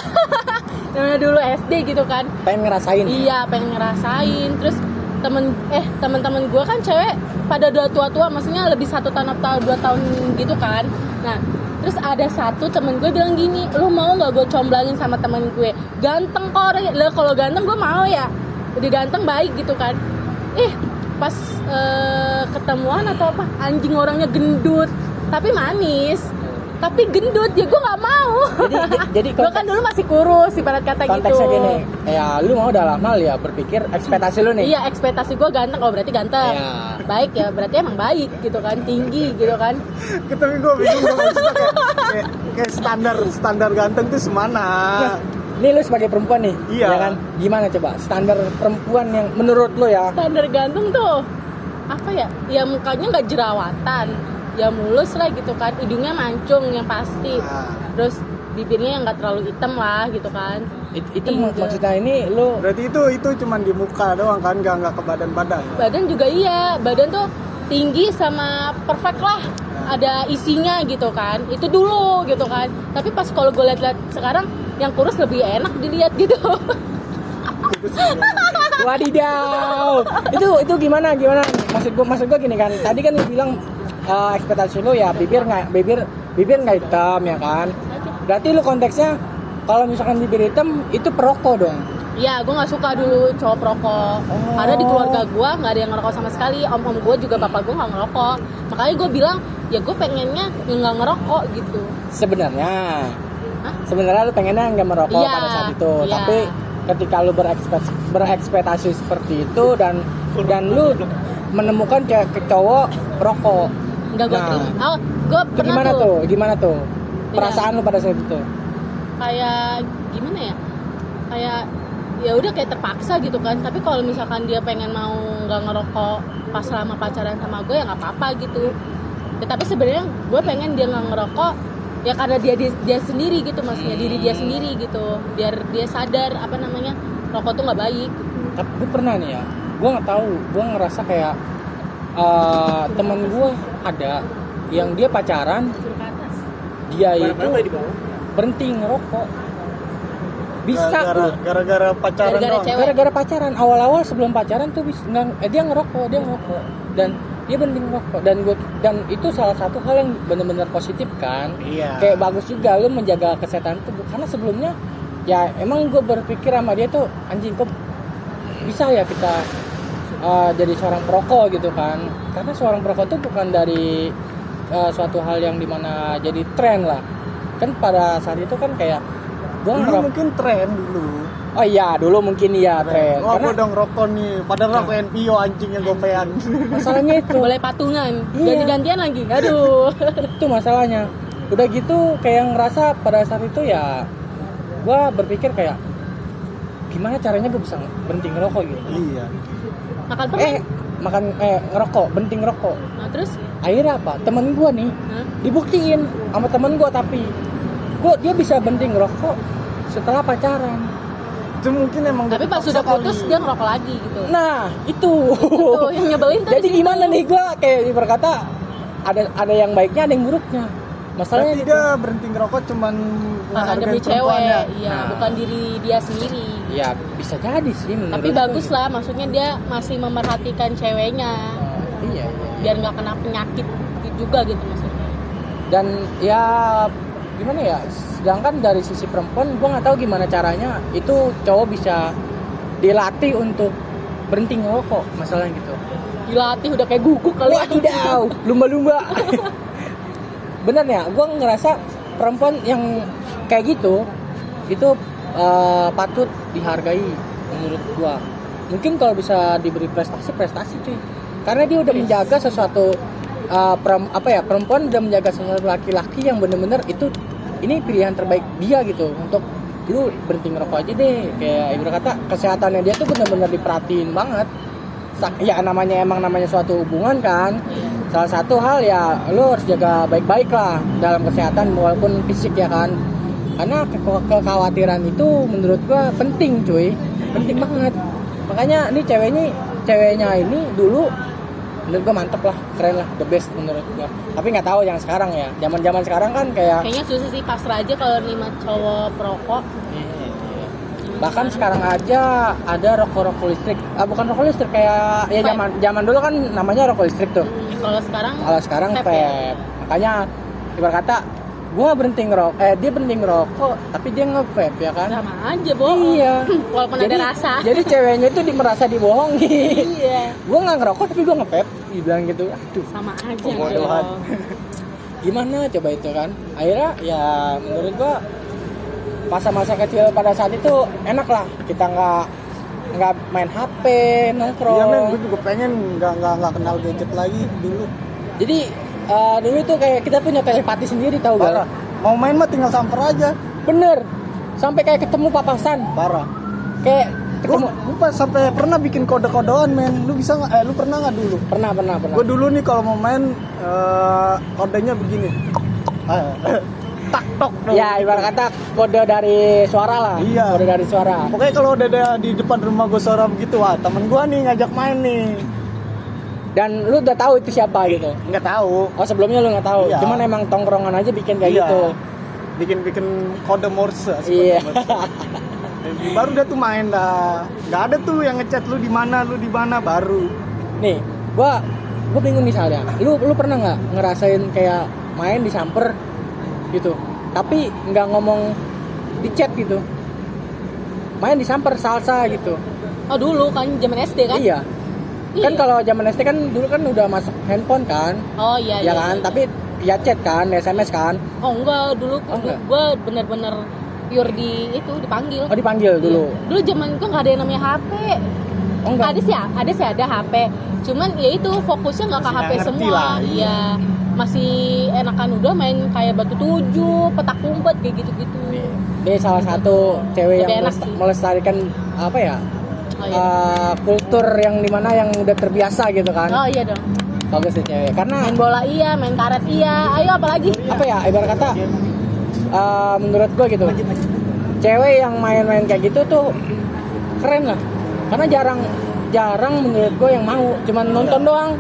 Namanya dulu SD gitu kan. Pengen ngerasain. Iya pengen ngerasain. Terus temen eh teman-teman gue kan cewek pada udah tua-tua maksudnya lebih satu tahun atau dua tahun gitu kan. Nah terus ada satu temen gue bilang gini lu mau nggak gue comblangin sama temen gue? Ganteng kok lah kalau ganteng gue mau ya udah ganteng baik gitu kan eh pas eh, ketemuan atau apa anjing orangnya gendut tapi manis tapi gendut ya gue nggak mau jadi jadi gue kan dulu masih kurus ibarat kata gitu konteksnya gini ya lu mau dalam hal ya berpikir ekspektasi lu nih Iya ekspektasi gue ganteng, oh berarti ganteng. Iya. Baik ya, berarti emang baik gitu kan, tinggi gitu kan. Tapi gue bingung kayak, kayak, kayak standar standar ganteng tuh semana? Ini lu sebagai perempuan nih, Iya. ya kan? Gimana coba standar perempuan yang menurut lu ya? Standar ganteng tuh apa ya? Ya mukanya nggak jerawatan, ya mulus lah gitu kan, hidungnya mancung yang pasti. Nah, Terus bibirnya yang nggak terlalu hitam lah gitu kan. It- itu Iya. mak- maksudnya ini lu berarti itu itu cuman di muka doang kan, nggak nggak ke badan-badan. Badan juga iya, badan tuh tinggi sama perfect lah. Ada isinya gitu kan. Itu dulu gitu kan. Tapi pas kalau gue lihat-lihat sekarang yang kurus lebih enak dilihat gitu. wadidaw. itu itu gimana gimana? Maksud gua maksud gua gini kan. Tadi kan lu bilang eh, ekspektasi lu ya bibir nggak bibir bibir nggak hitam ya kan? Berarti lu konteksnya kalau misalkan bibir hitam itu perokok dong. Iya, gue nggak suka dulu cowok perokok. Karena di keluarga gue nggak ada yang ngerokok sama sekali. Om om gue juga bapak gue nggak ngerokok. Makanya gue bilang ya gue pengennya nggak ngerokok gitu sebenarnya Hah? sebenarnya lu pengennya nggak merokok Iya, pada saat itu iya. tapi ketika lu berekspekt berekspektasi seperti itu dan dan lu menemukan cewek ke cowok rokok. Nggak gue Nah. terima oh gue itu pernah gimana tuh, tuh? Gimana tuh? Iya. perasaan lu pada saat itu? Kayak gimana ya? Kayak ya udah kayak terpaksa gitu kan. Tapi kalau misalkan dia pengen mau nggak ngerokok pas selama pacaran sama gue ya nggak apa-apa gitu. Ya, tapi sebenarnya gue pengen dia nggak ngerokok ya karena dia, dia dia sendiri gitu maksudnya diri dia sendiri gitu. Biar dia sadar apa namanya rokok tuh nggak baik. Tapi gue pernah nih ya gue nggak tahu gue ngerasa kayak eh, temen gue ada yang dia pacaran dia itu berhenti ngerokok. Bisa gara-gara pacaran Gara-gara doang. cewek. gara-gara pacaran awal-awal sebelum pacaran tuh bis, nggak- eh, dia ngerokok dia ngerokok. Dan dia berhenti ngerokok dan gue dan itu salah satu hal yang benar-benar positif kan? Iya. Kayak bagus juga lu menjaga kesehatan tubuh. Karena sebelumnya ya emang gue berpikir sama dia tuh anjing kok bisa ya kita uh, jadi seorang perokok gitu kan. Karena seorang perokok tuh bukan dari uh, suatu hal yang di mana jadi tren lah. Kan pada saat itu kan kayak gue mungkin tren dulu oh iya dulu mungkin iya tren oh karena gue dong rokok nih padahal rokok NPO anjing yang gopean masalahnya itu boleh patungan. Iya. ganti-gantian lagi aduh. Itu masalahnya. Udah gitu kayak ngerasa pada saat itu ya gue berpikir kayak gimana caranya gue bisa berhenti ngerokok gitu? Iya. Makan permen eh makan eh ngerokok berhenti ngerokok. Nah terus? Akhirnya apa? Temen gue nih Hah? dibuktiin sama temen gue tapi gue dia bisa berhenti ngerokok setelah pacaran itu mungkin emang tapi pas sudah putus kali. dia ngerokok lagi gitu nah itu Tuh, yang nyebelin tuh jadi di situ. gimana nih gue kayak berkata ada ada yang baiknya ada yang buruknya masalahnya Berarti gitu. berhenti ngerokok cuman menghargai demi cewek perempuannya. iya Nah. bukan diri dia sendiri ya bisa jadi sih menurut tapi bagus gitu. lah maksudnya dia masih memerhatikan ceweknya iya, iya. biar nggak kena penyakit juga gitu maksudnya dan ya gimana ya sedangkan dari sisi perempuan gue nggak tahu gimana caranya itu cowok bisa dilatih untuk berhenti ngerokok masalah gitu. Dilatih udah kayak guguk kali ya. wadidaw lumba-lumba. Bener ya gue ngerasa perempuan yang kayak gitu itu eh, patut dihargai menurut gue mungkin kalau bisa diberi prestasi prestasi cuy. Karena dia udah menjaga sesuatu perem- apa ya perempuan udah menjaga sesuatu laki-laki yang bener-bener itu ini pilihan terbaik dia gitu untuk lu berhenti ngerokok aja deh. Kayak ibu kata kesehatannya dia tuh bener-bener diperhatiin banget. Ya namanya emang namanya suatu hubungan kan. Iya. salah satu hal ya lu harus jaga baik-baik lah dalam kesehatan walaupun fisik ya kan. Karena ke- kekhawatiran itu menurut gua penting cuy. Penting banget. Makanya ini ceweknya ceweknya ini dulu menurut gua mantep lah keren lah the best menurut gua. Tapi nggak tahu yang sekarang ya. Zaman zaman sekarang kan kayak kayaknya susah sih pasrah aja kalau nerima cowok perokok. Bahkan sekarang aja ada rokok rokok listrik. Ah bukan rokok listrik kayak ya zaman zaman dulu kan namanya rokok listrik tuh. Hmm, kalau sekarang kalau sekarang vape. vape. Ya? makanya ibarat kata gua berhenti ngerokok eh dia berhenti ngerokok tapi dia nge-vape ya kan? Sama aja bohong. Iya. Walaupun jadi, ada rasa. jadi ceweknya itu di merasa dibohongi. Iya. Gua nggak ngerokok tapi gua nge-vape dibilang gitu. Aduh sama aja bohong. gimana coba itu kan? Akhirnya ya menurut gua masa-masa kecil pada saat itu enak lah. Kita nggak nggak main HP nongkrong. Iya men, gue juga pengen nggak nggak nggak kenal gadget lagi dulu. jadi eh, dulu tuh kayak kita punya telepati sendiri tahu gak Mau main mah tinggal samper aja. bener sampai kayak ketemu papasan Parah. kayak ketemu pas sampai pernah bikin kode-kodean men. Lu bisa nggak? Eh lu pernah nggak dulu? pernah pernah pernah Gue dulu nih kalau mau main eh, kodenya begini. Tak tok dong. ya ibarat kata kode dari suara lah Iya. kode dari suara Pokoknya kalau udah ada di depan rumah gue suara begitu, wah temen gue nih ngajak main nih. Dan lu udah tahu itu siapa gitu Nggak tahu. oh sebelumnya lu nggak tahu Iya. cuman emang tongkrongan aja bikin kayak Iya. gitu Bikin-bikin kode Morse. asik Iya. baru udah tuh main dah. Nggak ada tuh yang ngechat lu di mana, lu di mana baru. nih gua gua bingung misalnya lu lu pernah nggak ngerasain kayak main disamper gitu tapi nggak ngomong di chat gitu main disamper salsa gitu oh dulu kan zaman SD kan iya kan Iya. kalau zaman SD kan dulu kan udah masuk handphone kan? Oh iya ya iya, kan? iya. tapi ya chat kan SMS kan? Oh enggak. Dulu Oh, enggak? gue bener-bener pure di itu dipanggil. Oh dipanggil dulu? Iya. dulu zaman gue nggak ada yang namanya HP oh enggak? Ada sih ada sih ada HP cuman ya itu fokusnya nggak ke HP semua. lah, iya. iya. Masih enakan udah main kayak batu tujuh petak umpet kayak gitu gitu dia salah satu cewek Lebih yang melestarikan apa ya oh iya. Eh, kultur yang di mana yang udah terbiasa gitu kan. Oh iya dong. Bagus sih cewek. Karena main bola iya main karet iya. Ayo apalagi apa ya ibarat kata eh, menurut gue gitu. Cewek yang main-main kayak gitu tuh keren lah. Karena jarang jarang menurut gue yang mau. Cuman nonton doang.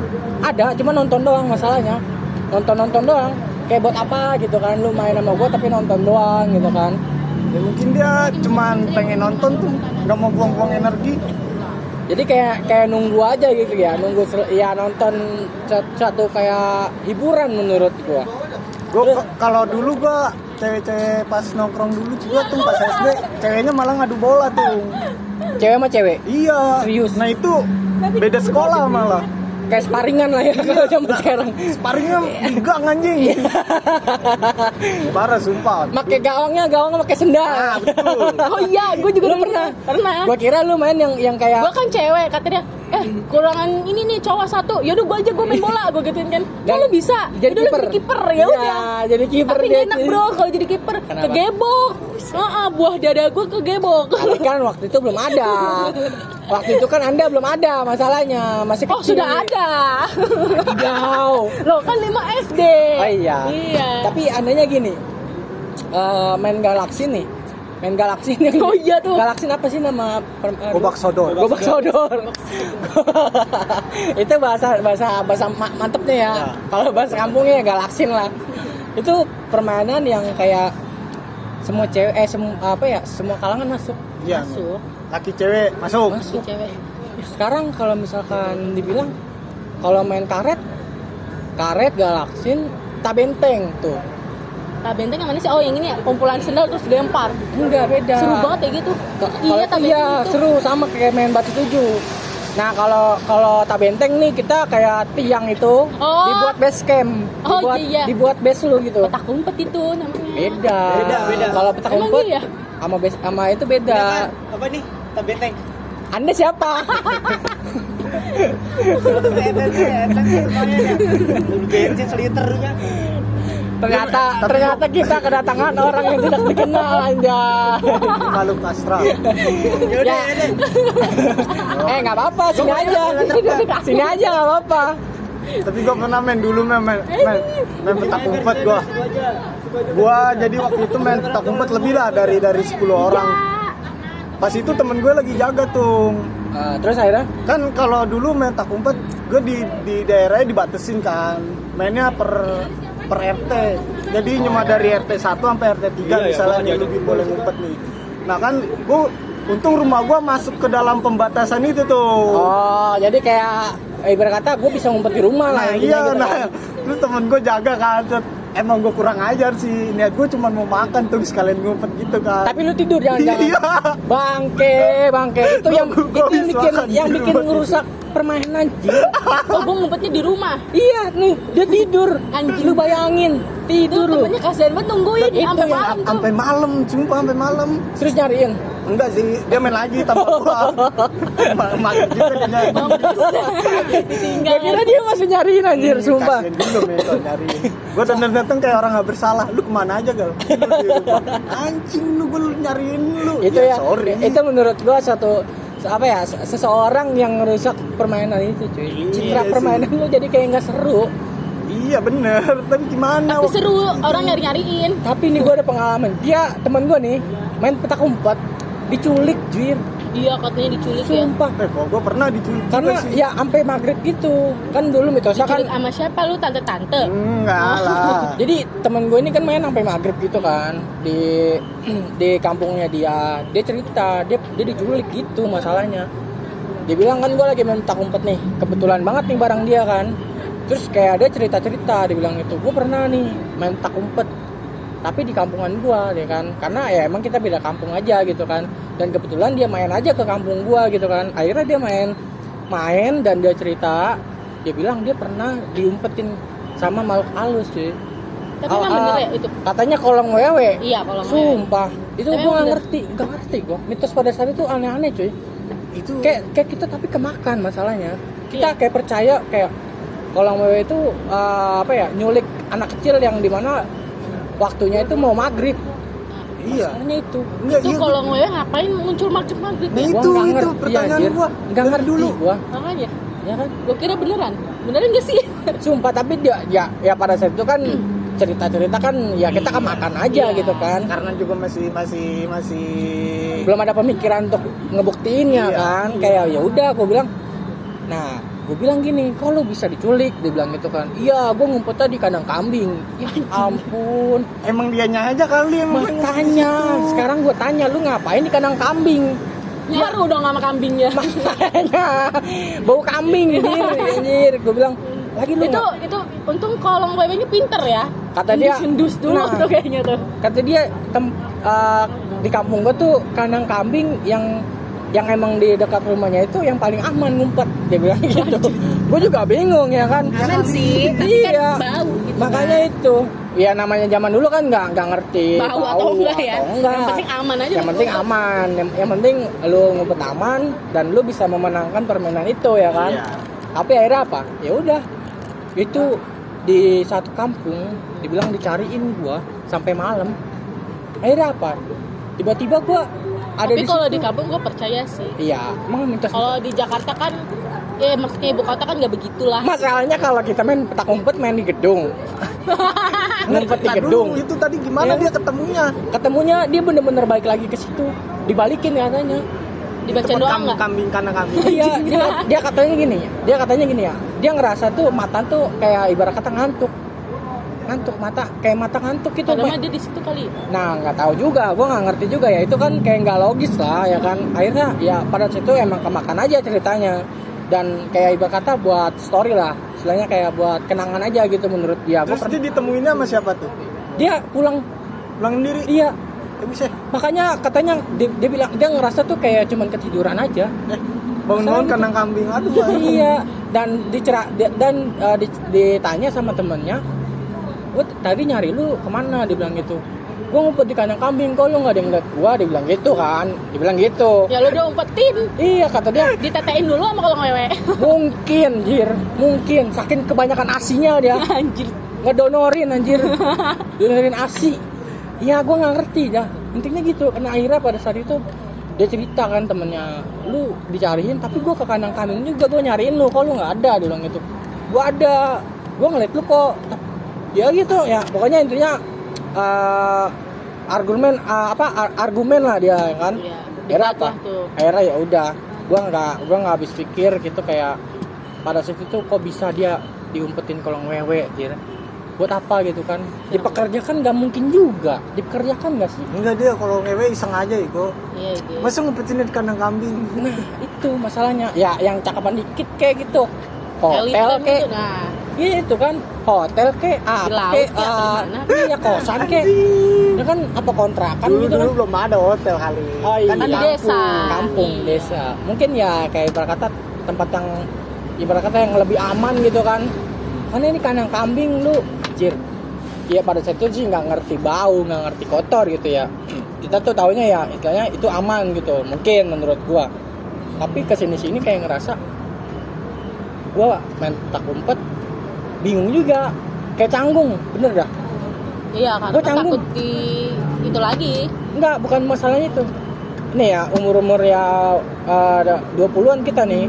Ada cuma nonton doang masalahnya. Nonton nonton doang. Kayak buat apa gitu kan. Lu main sama gue tapi nonton doang gitu kan ya mungkin dia cuman pengen nonton tuh nggak mau buang-buang energi. Jadi kayak kayak nunggu aja gitu ya nunggu ya nonton sa- satu kayak hiburan menurut Gua. K- kalau dulu gua cewek-cewek pas nongkrong dulu juga tuh pas SD ceweknya malah ngadu bola tuh. Cewek sama cewek? Iya. Serius? nah itu beda sekolah malah kayak sparingan lah ya kalau zaman sekarang. sparringnya digang anjing. Parah sumpah. Make gawangnya gawang pakai sendal. ah betul. Oh iya gue juga Lu dulu pernah? pernah? Gua kira lu main yang yang gue kayak kan cewek katanya eh kurangan ini nih cowok satu yaudah gue aja gue main bola gue gituin kan oh, lu bisa jadi lu kiper. jadi kiper ya Iya, udah jadi kiper tapi dia enak bro kalau jadi kiper kegebok Heeh, buah dada gue kegebok Tapi kan waktu itu belum ada. Waktu itu kan Anda belum ada masalahnya, masih oh kecil. sudah ada Jauh. lo kan 5 SD Oh iya. iya Tapi andanya gini. eh, main Galaxy nih. Main Galaxy nih. Oh iya tuh. Galaxy apa sih nama per- aduh. gobak sodor Gobak sodor. itu bahasa bahasa bahasa ma- mantepnya ya. Ya. Kalau bahasa kampungnya ya galaksin lah. Itu permainan yang kayak semua cewek eh semua apa ya semua kalangan masuk iya masuk laki cewek masuk masuk cewek sekarang kalau misalkan dibilang kalau main karet karet galaksin tabenteng tuh Nah, benteng yang mana sih? Oh, yang ini ya, kumpulan sendal terus dilempar. enggak beda Seru banget ya gitu. Ka- iya, tapi iya itu. seru sama kayak main batu tujuh nah kalau kalau tabenteng nih kita kayak tiang itu Oh. dibuat base camp Oh, dibuat iya, iya. dibuat base lu gitu Petak umpet itu namanya. beda Beda, beda. kalau petak Emang umpet iya? sama base sama itu beda apa nih tabenteng anda siapa bensin seliter kan ternyata ternyata kita kedatangan orang yang tidak dikenal aja makhluk astral. Ya. eh nggak apa-apa sini aja. sini aja nggak apa-apa. Tapi gua pernah main dulu main main, main, main petak umpet gua. gua jadi waktu itu main petak umpet lebih lah dari dari 10 orang. Pas itu temen gue lagi jaga tuh Eh, terus akhirnya? Kan kalau dulu main tak umpet gue di di daerahnya dibatesin kan. Mainnya per per RT jadi cuma dari RT 1 sampai RT 3 Iya, iya, misalnya gua nih lu gitu. boleh ngumpet nih. Nah kan gue untung rumah gue masuk ke dalam pembatasan itu tuh. Oh jadi kayak eh, ibarat kata gue bisa ngumpet di rumah lah nah intinya iya gitu nah kan. terus temen gue jaga kan emang gue kurang ajar sih. Niat gue cuma mau makan tuh sekalian ngumpet gitu kan. Tapi lu tidur jangan-jangan. Iya. Bangke bangke. Itu yang Gua- gua itu yang bikin yang bikin ngerusak permainan Jir. Oh, gue ngumpetnya di rumah. iya nih dia tidur Anjing. lu bayangin Itu tidur lu temennya kasihan banget nungguin Itu sampai malam tuh. sampai malam sumpah sampai malam terus nyariin enggak sih dia main lagi tanpa gua Ma- makan juga dia nyari. Ditinggal. kira dia masih nyariin anjir sumpah Kasian juga mental nyariin. Gue datang datang kayak orang nggak bersalah. Lu ke mana aja gal? Anjing lu gue nyariin lu. itu ya, sorry. itu menurut gua satu apa ya se- seseorang yang ngerusak permainan itu cuy Iya citra sih. permainan lu jadi kayak nggak seru Iya bener. Tapi gimana? Tapi seru orang nyari-nyariin. tapi ini gua ada pengalaman dia teman gua nih main petak umpet diculik jir Iya, katanya diculik ya. sumpah. Eh, kok gue pernah diculik juga karena sih. ya sampai maghrib gitu. Kan dulu mitosnya kan Diculik sama siapa lu tante-tante? Enggak lah. jadi temen gue ini kan main sampai maghrib gitu kan. Di di kampungnya dia. Dia cerita dia dia diculik gitu masalahnya. Dia bilang kan gue lagi main petak umpet nih. Kebetulan banget nih barang dia kan. Terus kayak dia cerita cerita dia bilang itu gue pernah nih main petak umpet tapi di kampungan gua ya kan? Karena ya emang kita beda kampung aja gitu kan. Dan kebetulan dia main aja ke kampung gua gitu kan. Akhirnya dia main main dan dia cerita dia bilang dia pernah diumpetin sama makhluk halus cuy. Tapi emang ah, bener ya itu? katanya kolong wewe. Iya mau. sumpah. Itu Tapi gue emang nggak ngerti nggak ngerti gue mitos pada saat itu aneh-aneh cuy. Itu kayak kayak kita tapi kemakan masalahnya. Kita Iya. kayak percaya kayak kolong wewe itu uh, apa ya nyulik anak kecil yang di mana waktunya itu mau maghrib iya masalahnya itu enggak Itu iya kalau ngewe ngapain muncul maghrib maghrib Nah, ya? itu, Gua itu ngerti, pertanyaan anjir. gua. nggak Dari ngerti dulu. gua Makanya, ya kan gue kira beneran. Beneran gak sih? sumpah tapi dia ya ya pada saat itu kan cerita-cerita kan ya kita kan makan aja Iya. gitu kan karena juga masih masih masih belum ada pemikiran untuk ngebuktiinnya Iya, kan iya. kayak ya udah gue bilang nah gue bilang gini kok lu bisa diculik? Dia bilang gitu kan. Iya gue ngumpetnya di kandang kambing. Ya ampun. Emang dianya aja kali emang makanya sekarang gue tanya lu ngapain di kandang kambing? Nyaru dong sama kambingnya. makanya bau kambing anjir anjir. Gue bilang lagi lu itu nggak- itu untung kolong wewe-nya pinter ya. Kata dia- Endus dulu Nah. tuh kayaknya tuh. kata dia tem- eh, di kampung gue tuh kandang kambing yang yang emang di dekat rumahnya itu yang paling aman ngumpet dia bilang gitu gue juga bingung ya kan Aman sih, tapi iya kan bau gitu. makanya itu ya namanya zaman dulu kan nggak nggak ngerti bau, atau enggak ya. atau enggak. Yang penting aman aja. yang penting aman yang, yang penting lu ngumpet aman dan lu bisa memenangkan permainan itu ya kan Iya. tapi akhirnya apa ya udah itu di satu kampung dibilang dicariin gua sampai malam akhirnya apa tiba-tiba gua ada Tapi di kalau di kampung gue percaya sih. iya. Emang mitos Kalau di Jakarta kan, ya maksudnya ibu kota kan nggak begitulah. masalahnya kalau kita main petak umpet main di gedung. Ngumpet di Nah, gedung. dulu itu tadi gimana Iya. dia ketemunya? Ketemunya dia bener-bener balik lagi ke situ. Dibalikin katanya. Dibaca doang kam- nggak? kambing karena kambing. Iya dia, dia katanya gini. Dia katanya gini ya. Dia ngerasa tuh mata tuh kayak ibarat kata ngantuk ngantuk mata kayak mata ngantuk gitu Padahal dia di situ kali. nah nggak tahu juga gua nggak ngerti juga ya. Itu kan kayak nggak logis lah ya kan? Akhirnya ya pada situ emang kemakan aja ceritanya. Dan kayak ibarat kata buat story lah. Istilahnya kayak buat kenangan aja gitu menurut dia. Terus pernah- dia ditemuinnya sama siapa tuh? Dia pulang. Pulang sendiri? Iya. Ya bisa makanya katanya dia, dia bilang dia ngerasa tuh kayak cuman ketiduran aja. Eh bangun-bangun kandang kambing aduh iya. Dan dicerah di- dan uh, di- ditanya sama temennya gue tadi nyari lu ke mana? Dia bilang gitu. Gue ngumpet di kandang kambing kok lu nggak ada yang liat gua? Dia bilang gitu kan. Dia bilang gitu. Ya lu udah umpetin. iya kata dia. Ditetein dulu sama kolong wewe. mungkin jir. Mungkin. Saking kebanyakan asinya dia. Anjir. ngedonorin anjir. Donorin asi. Iya gue nggak ngerti dah. Intinya gitu. Karena akhirnya pada saat itu dia cerita kan temennya lu dicariin tapi gue ke kandang kambing juga gue nyariin lu. Kok lu nggak ada? Dia bilang gitu. Gue ada. Gue ngeliat lu kok ya gitu ya. Pokoknya intinya eh, argumen eh, apa ar- argumen lah dia ya kan. Iya. akhirnya debat apa? tuh. akhirnya ya udah gue nggak gue nggak habis pikir gitu kayak pada saat itu kok bisa dia diumpetin kolong wewe jir buat apa gitu kan? Dipekerjakan nggak mungkin juga. Dipekerjakan nggak sih? Enggak dia kalau ngewe iseng aja itu Iya, iya. masa ngumpetin di kandang kambing? Nah itu masalahnya. Ya yang cakapan dikit kayak gitu. Hotel Elephant kayak itu, Nah, iya itu kan hotel kayak apa di mana? iya kosan kayak ya kan apa kontrakan dulu gitu dulu kan belum ada hotel kali Oh, iya. kan Kan di kampung. desa. kampung Iya. desa mungkin ya kayak ibarat kata tempat yang ibarat kata yang lebih aman gitu kan karena ini kandang kambing lu anjir Iya pada saat itu sih nggak ngerti bau nggak ngerti kotor gitu ya kita tuh taunya ya istilahnya itu aman gitu mungkin menurut gua tapi ke sini sini kayak ngerasa gua main tak umpet bingung juga kayak canggung bener dah Iya, karena Gua kan canggung. takut di itu lagi. Enggak, bukan masalahnya itu. Ini ya, umur-umur ya eh, ada 20-an kita nih.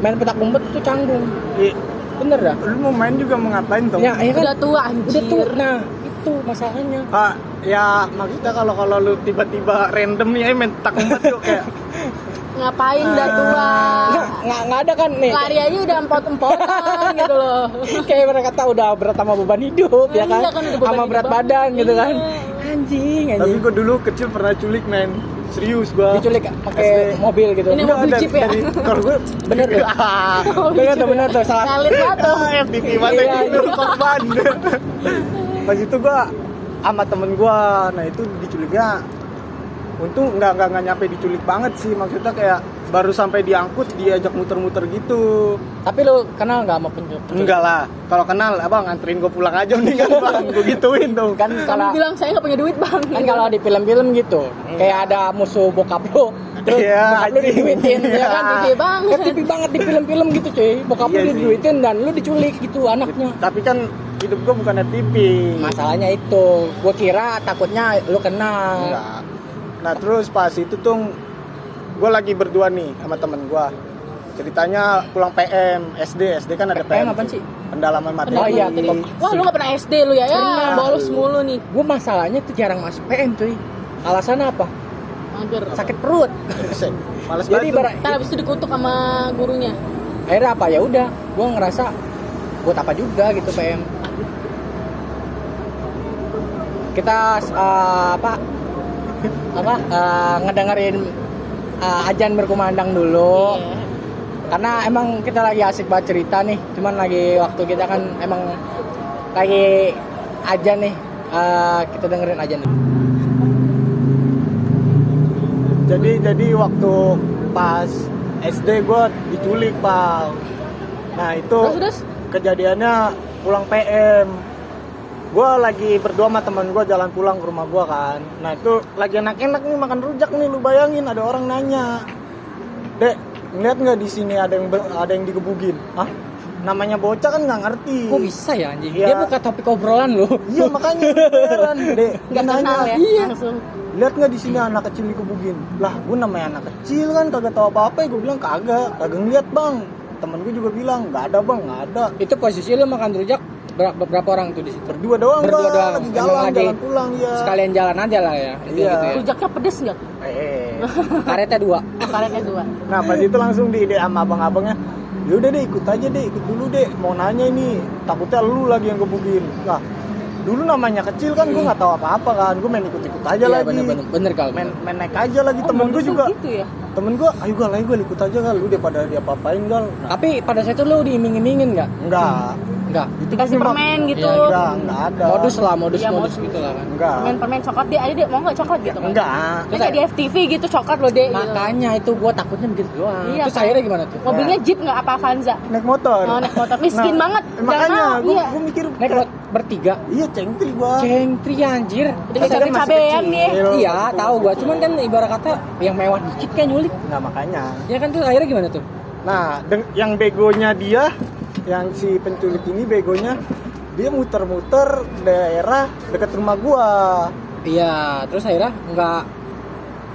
Main petak umpet itu canggung. Ih, Bener dah. lu mau main juga mau ngapain tuh Ya, ya kan? Udah tua anjir. Udah tuh. Nah, itu masalahnya. Kak, ya maksudnya kalau kalau lu tiba-tiba random ya main tak umpet yuk kayak Ngapain udah tua? Nggak, nggak, nggak ada kan nih. Lari aja udah empot-empotan gitu loh. Kayak mereka kata udah berat sama beban hidup ya kan. Iya kan, sama berat banget. badan gitu kan. Iya. Anjing, tapi anjing. gua dulu kecil pernah culik men serius gua Diculik pakai SD. mobil gitu. Ini mobil dari- jeep ya? dari- kalau gue Bener tuh. bener tuh, bener tuh. Salah. Ngalit banget tuh. Ah, FTV mata Iya, itu korban pas itu gua sama temen gua nah itu diculiknya untung nggak nggak nggak nyampe diculik banget sih maksudnya kayak baru sampai diangkut diajak muter-muter gitu Tapi lu kenal nggak sama penculik? enggak lah kalau kenal abang anterin gue pulang aja nih kan bang gue gituin dong Kan kamu kalau bilang saya nggak punya duit bang kan kalau di film-film gitu, kayak ada musuh bokap lu, terus Iya, bokap lu diduitin, ya kan? Gede banget. Ya, tipi banget di film-film gitu cuy, bokap lu Iya sih. diduitin dan lu diculik gitu anaknya. tapi kan hidup gue bukan FTP Masalahnya itu, gua kira takutnya lu kenal. Enggak. Nah terus pas itu tuh gue lagi berdua nih sama temen gue. Ceritanya pulang PM SD, SD kan ada PM PM. apaan sih? Pendalaman materi. Oh iya, wah lu nggak pernah SD lu ya ya Pernah. bolos mulu nih Gue masalahnya tuh jarang masuk PM cuy. Alasannya apa? Mager. Sakit perut. Males Jadi ibarat Ntar habis itu dikutuk sama gurunya akhirnya apa ya udah, gue ngerasa buat apa juga gitu PM. Kita uh, apa apa uh, ngedengerin uh, ajan berkumandang dulu. Iya. karena emang kita lagi asik banget cerita nih cuman lagi waktu kita kan emang lagi aja nih eh, kita dengerin aja nih Jadi jadi waktu pas SD gue diculik pak. Nah itu terus terus kejadiannya pulang PM. Gue lagi berdua sama teman gue jalan pulang ke rumah gue kan. Nah itu lagi enak-enak nih makan rujak nih. Lu bayangin ada orang nanya, dek ngeliat nggak di sini ada yang ber- ada yang digebugin? Hah? Namanya bocah kan nggak ngerti. kok bisa ya anjing Iya. dia buka topik obrolan lo Iya makanya heran dek. Nggak kenal ya Iya. langsung lihat nggak di sini anak kecil dikebugin lah gue namanya anak kecil kan kagak tahu apa apa gue bilang kagak kagak ngeliat bang temen gue juga bilang nggak ada bang nggak ada itu posisi lo makan rujak berapa, berapa orang tuh di situ? Berdua doang Berdua bang doang. lagi Emang jalan lagi. jalan pulang ya. Sekalian jalan aja lah ya Iya. gitu ya. Rujaknya pedes nggak? Eh karetnya dua. Karetnya dua. Nah pas itu langsung di ide sama abang-abangnya yaudah deh ikut aja deh ikut dulu deh. Mau nanya ini takutnya lu lagi yang gebugin lah dulu namanya kecil kan gue nggak tahu apa-apa kan. Gue main ikut-ikut aja Iya, lagi. bener bener bener main main naik aja lagi. Oh, temen gue juga gitu ya? temen gue ayo gal ayo gal ikut aja gal. Lu deh pada dia apain gal. Nah, tapi pada saat itu lo diiming-imingin nggak? Enggak nggak. Itu dikasih cuma- permen gitu. Iya, enggak enggak ada. Modus lah modus Iya, modus. modus. gitu lah kan. Enggak permen permen coklat. Dia aja deh mau nggak coklat gitu kan? Enggak Kan kayak di FTV gitu coklat loh deh gitu. makanya itu gua takutnya begitu doang. Iya, terus kan? akhirnya gimana tuh? Mobilnya jeep nggak apa Avanza naik motor. Oh naik motor. Miskin Nah, banget. makanya Jangan mau, gue iya mikir naik ber- bertiga. Iya cengtri gua. Cengtri anjir. Udah Pas cabai kan masih cabean kecil. nih iya tahu gua. Cuman kan ibarat kata yang mewah dikit kan nyulik. Nah makanya. Ya kan tuh akhirnya gimana tuh? Nah yang begonya dia yang si penculik ini begonya dia muter-muter daerah dekat rumah gua. Iya terus akhirnya nggak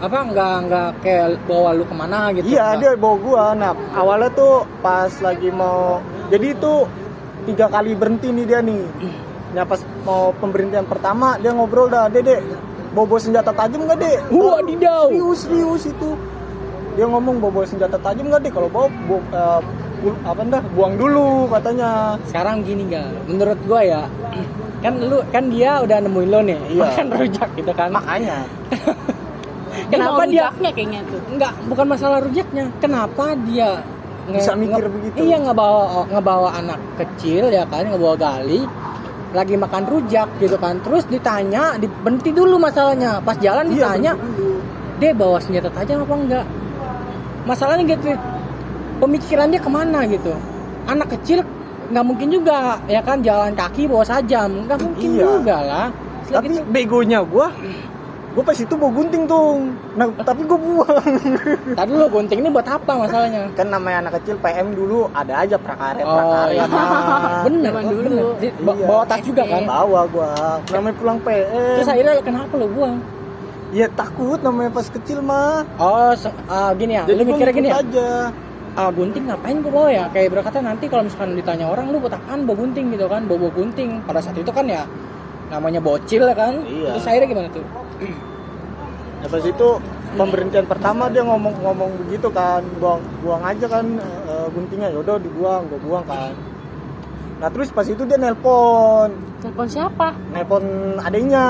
apa nggak nggak kayak bawa lu ke mana gitu? Iya Nggak. dia bawa gua. Nah awalnya tuh pas lagi mau jadi itu tiga kali berhenti nih dia nih. Ya pas mau pemberhentian pertama dia ngobrol dah dede bawa senjata tajam nggak dek? Wadidaw. serius serius itu. Dia ngomong bawa senjata tajam nggak dek? Kalau bawa, bawa eh, bu- apa dah buang dulu katanya sekarang gini nggak menurut gua ya kan lu kan dia udah nemuin lo nih Iya. makan rujak gitu kan makanya kenapa dia rujaknya kayaknya tuh Enggak, bukan masalah rujaknya. Kenapa dia nge- Bisa mikir nge- begitu? Iya ngebawa ngebawa anak kecil ya kan, ngebawa gali lagi makan rujak gitu kan. Terus ditanya, di- berhenti dulu masalahnya. Pas jalan Iya, ditanya, dia bawa senjata tajam apa enggak? Masalahnya gitu. Pemikirannya ke mana gitu? Anak kecil nggak mungkin juga ya kan jalan kaki bawa sajam, nggak mungkin Iya. juga lah. tapi Gitu. begonya gua gua pas itu bawa gunting tuh nah tapi gua buang Tadi lu gunting ini buat apa masalahnya? kan namanya anak kecil PM dulu ada aja prakaret Oh, prakaret iya. mah. bener, Zaman dulu. bener. Di- Iya. bawa tas juga kan? bawa gua namanya pulang PM Terus akhirnya kenapa lu buang? ya takut namanya pas kecil mah Oh, ah, gini ya. lu gua mikirnya gini ya. aja Ah, gunting ngapain gua bawa ya? Kayak berkata nanti kalau misalkan ditanya orang lu buat apaan bawa gunting gitu kan? Bawa, bawa gunting. Pada saat itu kan ya namanya bocil ya kan? Iya. Terus akhirnya gimana tuh? ya pas itu pemberhentian pertama dia ngomong-ngomong begitu kan buang buang aja kan eh, guntingnya yaudah dibuang gua buang kan nah terus pas itu dia nelpon. Telepon siapa? Nelpon adenya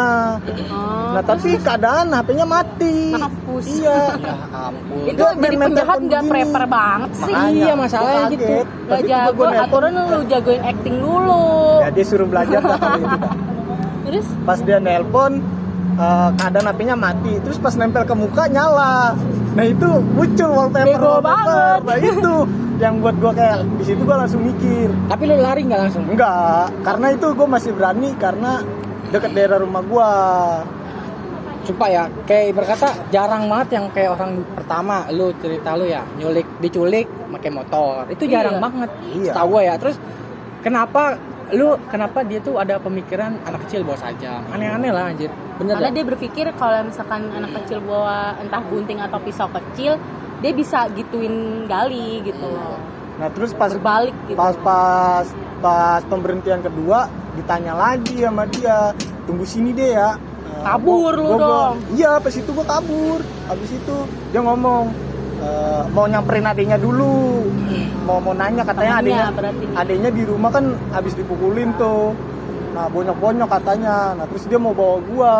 oh, nah tapi keadaan HP-nya mati. Mampus. iya. Ya ampun. itu Dia jadi penjahat nggak prepare banget sih. Makanya, Iya, masalahnya gitu. Gak jago, nelpon, aturan lu jagoin acting dulu. Ya dia suruh belajar dah kali itu. Terus? Pas dia nelpon eh, keadaan HP-nya mati. Terus pas nempel ke muka nyala. Nah itu muncul wallpaper Bego wallpaper. banget. nah itu yang buat gua kayak di situ gua langsung mikir Tapi lu lari nggak langsung? enggak karena itu gua masih berani karena deket daerah rumah gua Sumpah ya, kayak berkata jarang banget yang kayak orang pertama lu cerita lu ya nyulik diculik pakai motor. Itu jarang Iya. banget. Iya. Setahu gua ya. Terus kenapa lu kenapa dia tuh ada pemikiran anak kecil bawa saja? Aneh-aneh lah anjir. Bener karena dah? dia berpikir kalau misalkan anak kecil bawa entah gunting atau pisau kecil dia bisa gituin gali gitu. Loh nah terus pas berbalik gitu. pas pas pas pemberhentian kedua ditanya lagi sama dia tunggu sini deh ya. Eh, Kabur gua- lu gua- gua- dong. iya pas itu gua kabur habis itu dia ngomong eh, mau nyamperin adiknya dulu. Mau mau nanya katanya adiknya adiknya di rumah kan habis dipukulin tuh nah bonyok-bonyok katanya. Nah terus dia mau bawa gua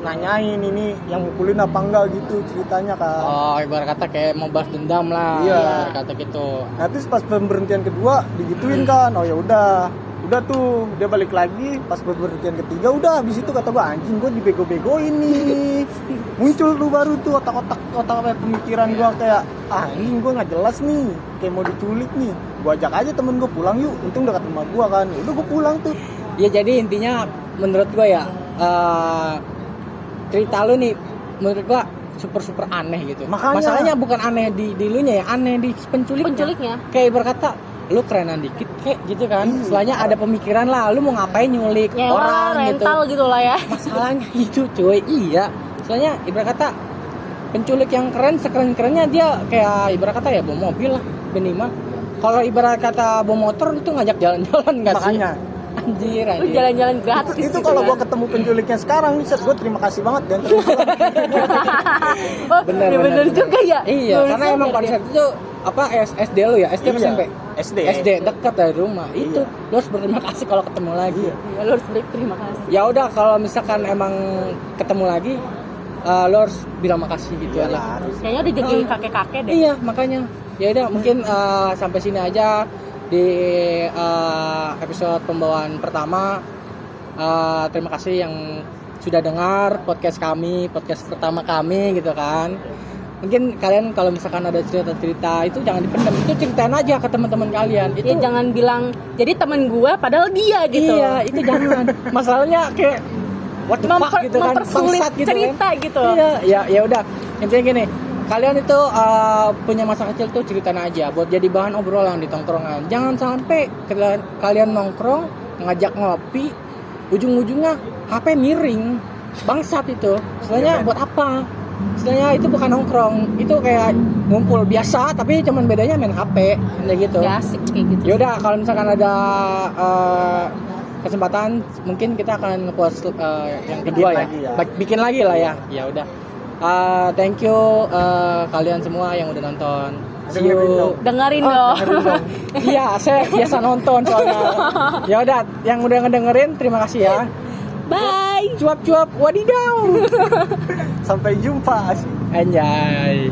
nanyain ini yang mukulin apa enggak gitu ceritanya kan Oh, ibarat kata kayak mau balas dendam lah. Iya. Ibarat kata gitu. Nah terus pas pemberhentian kedua digituin kan, oh ya udah, udah tuh dia balik lagi. Pas pemberhentian ketiga udah habis itu kata gua anjing gua dibego-begoin nih. Muncul tuh baru tuh otak-otak otak apa pemikiran gua kayak ah anjing gua nggak jelas nih. Kayak mau diculik nih. Gua ajak aja temen gua pulang yuk. Untung dekat rumah gua kan. Udah gua pulang tuh Ya jadi intinya menurut gua ya eh, cerita lu nih menurut gua super super aneh gitu. Makanya. Masalahnya bukan aneh di di lu ya, aneh di penculiknya. penculiknya Kayak berkata lu kerenan dikit kayak gitu kan. Setelahnya ada pemikiran lah, lu mau ngapain nyulik nyewa orang gitu. rental gitu. lah ya Masalahnya itu cuy, iya. Soalnya ibarat kata penculik yang keren sekeren-kerennya dia kayak ibarat kata ya bawa mobil lah minimal. Kalau ibarat kata bawa motor itu ngajak jalan-jalan nggak sih? makanya Anjir, lu anjir. jalan-jalan itu, gratis itu gitu kalau kan. gua ketemu penculiknya sekarang nih set gua terima kasih banget dan terima oh Bener, bener, bener, bener. juga ya Iya, karena emang pada dia. saat itu apa S- SD lu ya, SD Iya, SMP? SD. SD dekat dari rumah. Itu Iya. lu harus berterima kasih kalau ketemu lagi. ya, lu harus berterima kasih Ya udah kalau misalkan emang ketemu lagi eh, lu harus bilang makasih gitu aja. Iyalah, harus. kayaknya udah jadi kakek-kakek deh Iya, makanya. Ya udah mungkin eh, sampai sini aja di eh, episode pembawaan pertama. Eh, terima kasih yang sudah dengar podcast kami, podcast pertama kami gitu kan. Mungkin kalian kalau misalkan ada cerita-cerita itu jangan dipendam, itu ceritain aja ke teman-teman kalian. Itu ya jangan bilang jadi temen gua padahal dia gitu Iya, itu jangan. Masalahnya kayak what the fuck Memper- gitu kan, mempersulit bangsat gitu cerita kan. gitu. Iya, ya ya udah. Intinya gini, kalian itu uh, punya masa kecil tuh ceritain aja buat jadi bahan obrolan di tongkrongan. Jangan sampai kalian kalian nongkrong ngajak ngopi, ujung-ujungnya HP miring. Bangsat itu. Sebenarnya buat apa? Sebenarnya itu bukan nongkrong, itu kayak ngumpul biasa tapi cuman bedanya main HP kayak gitu. Gak asik kayak gitu Yaudah kalau misalkan ada eh, kesempatan mungkin kita akan ngepost eh, yang kedua ya. lagi ya. Bikin lagi lah ya. Ya udah. Eh, thank you eh, kalian semua yang udah nonton. See Dengerin you. dong. dengerin dong. Iya, saya biasa nonton soalnya. Ya udah, yang udah ngedengerin terima kasih ya. bye Cuap-cuap wadidaw. sampai jumpa sih Anjay.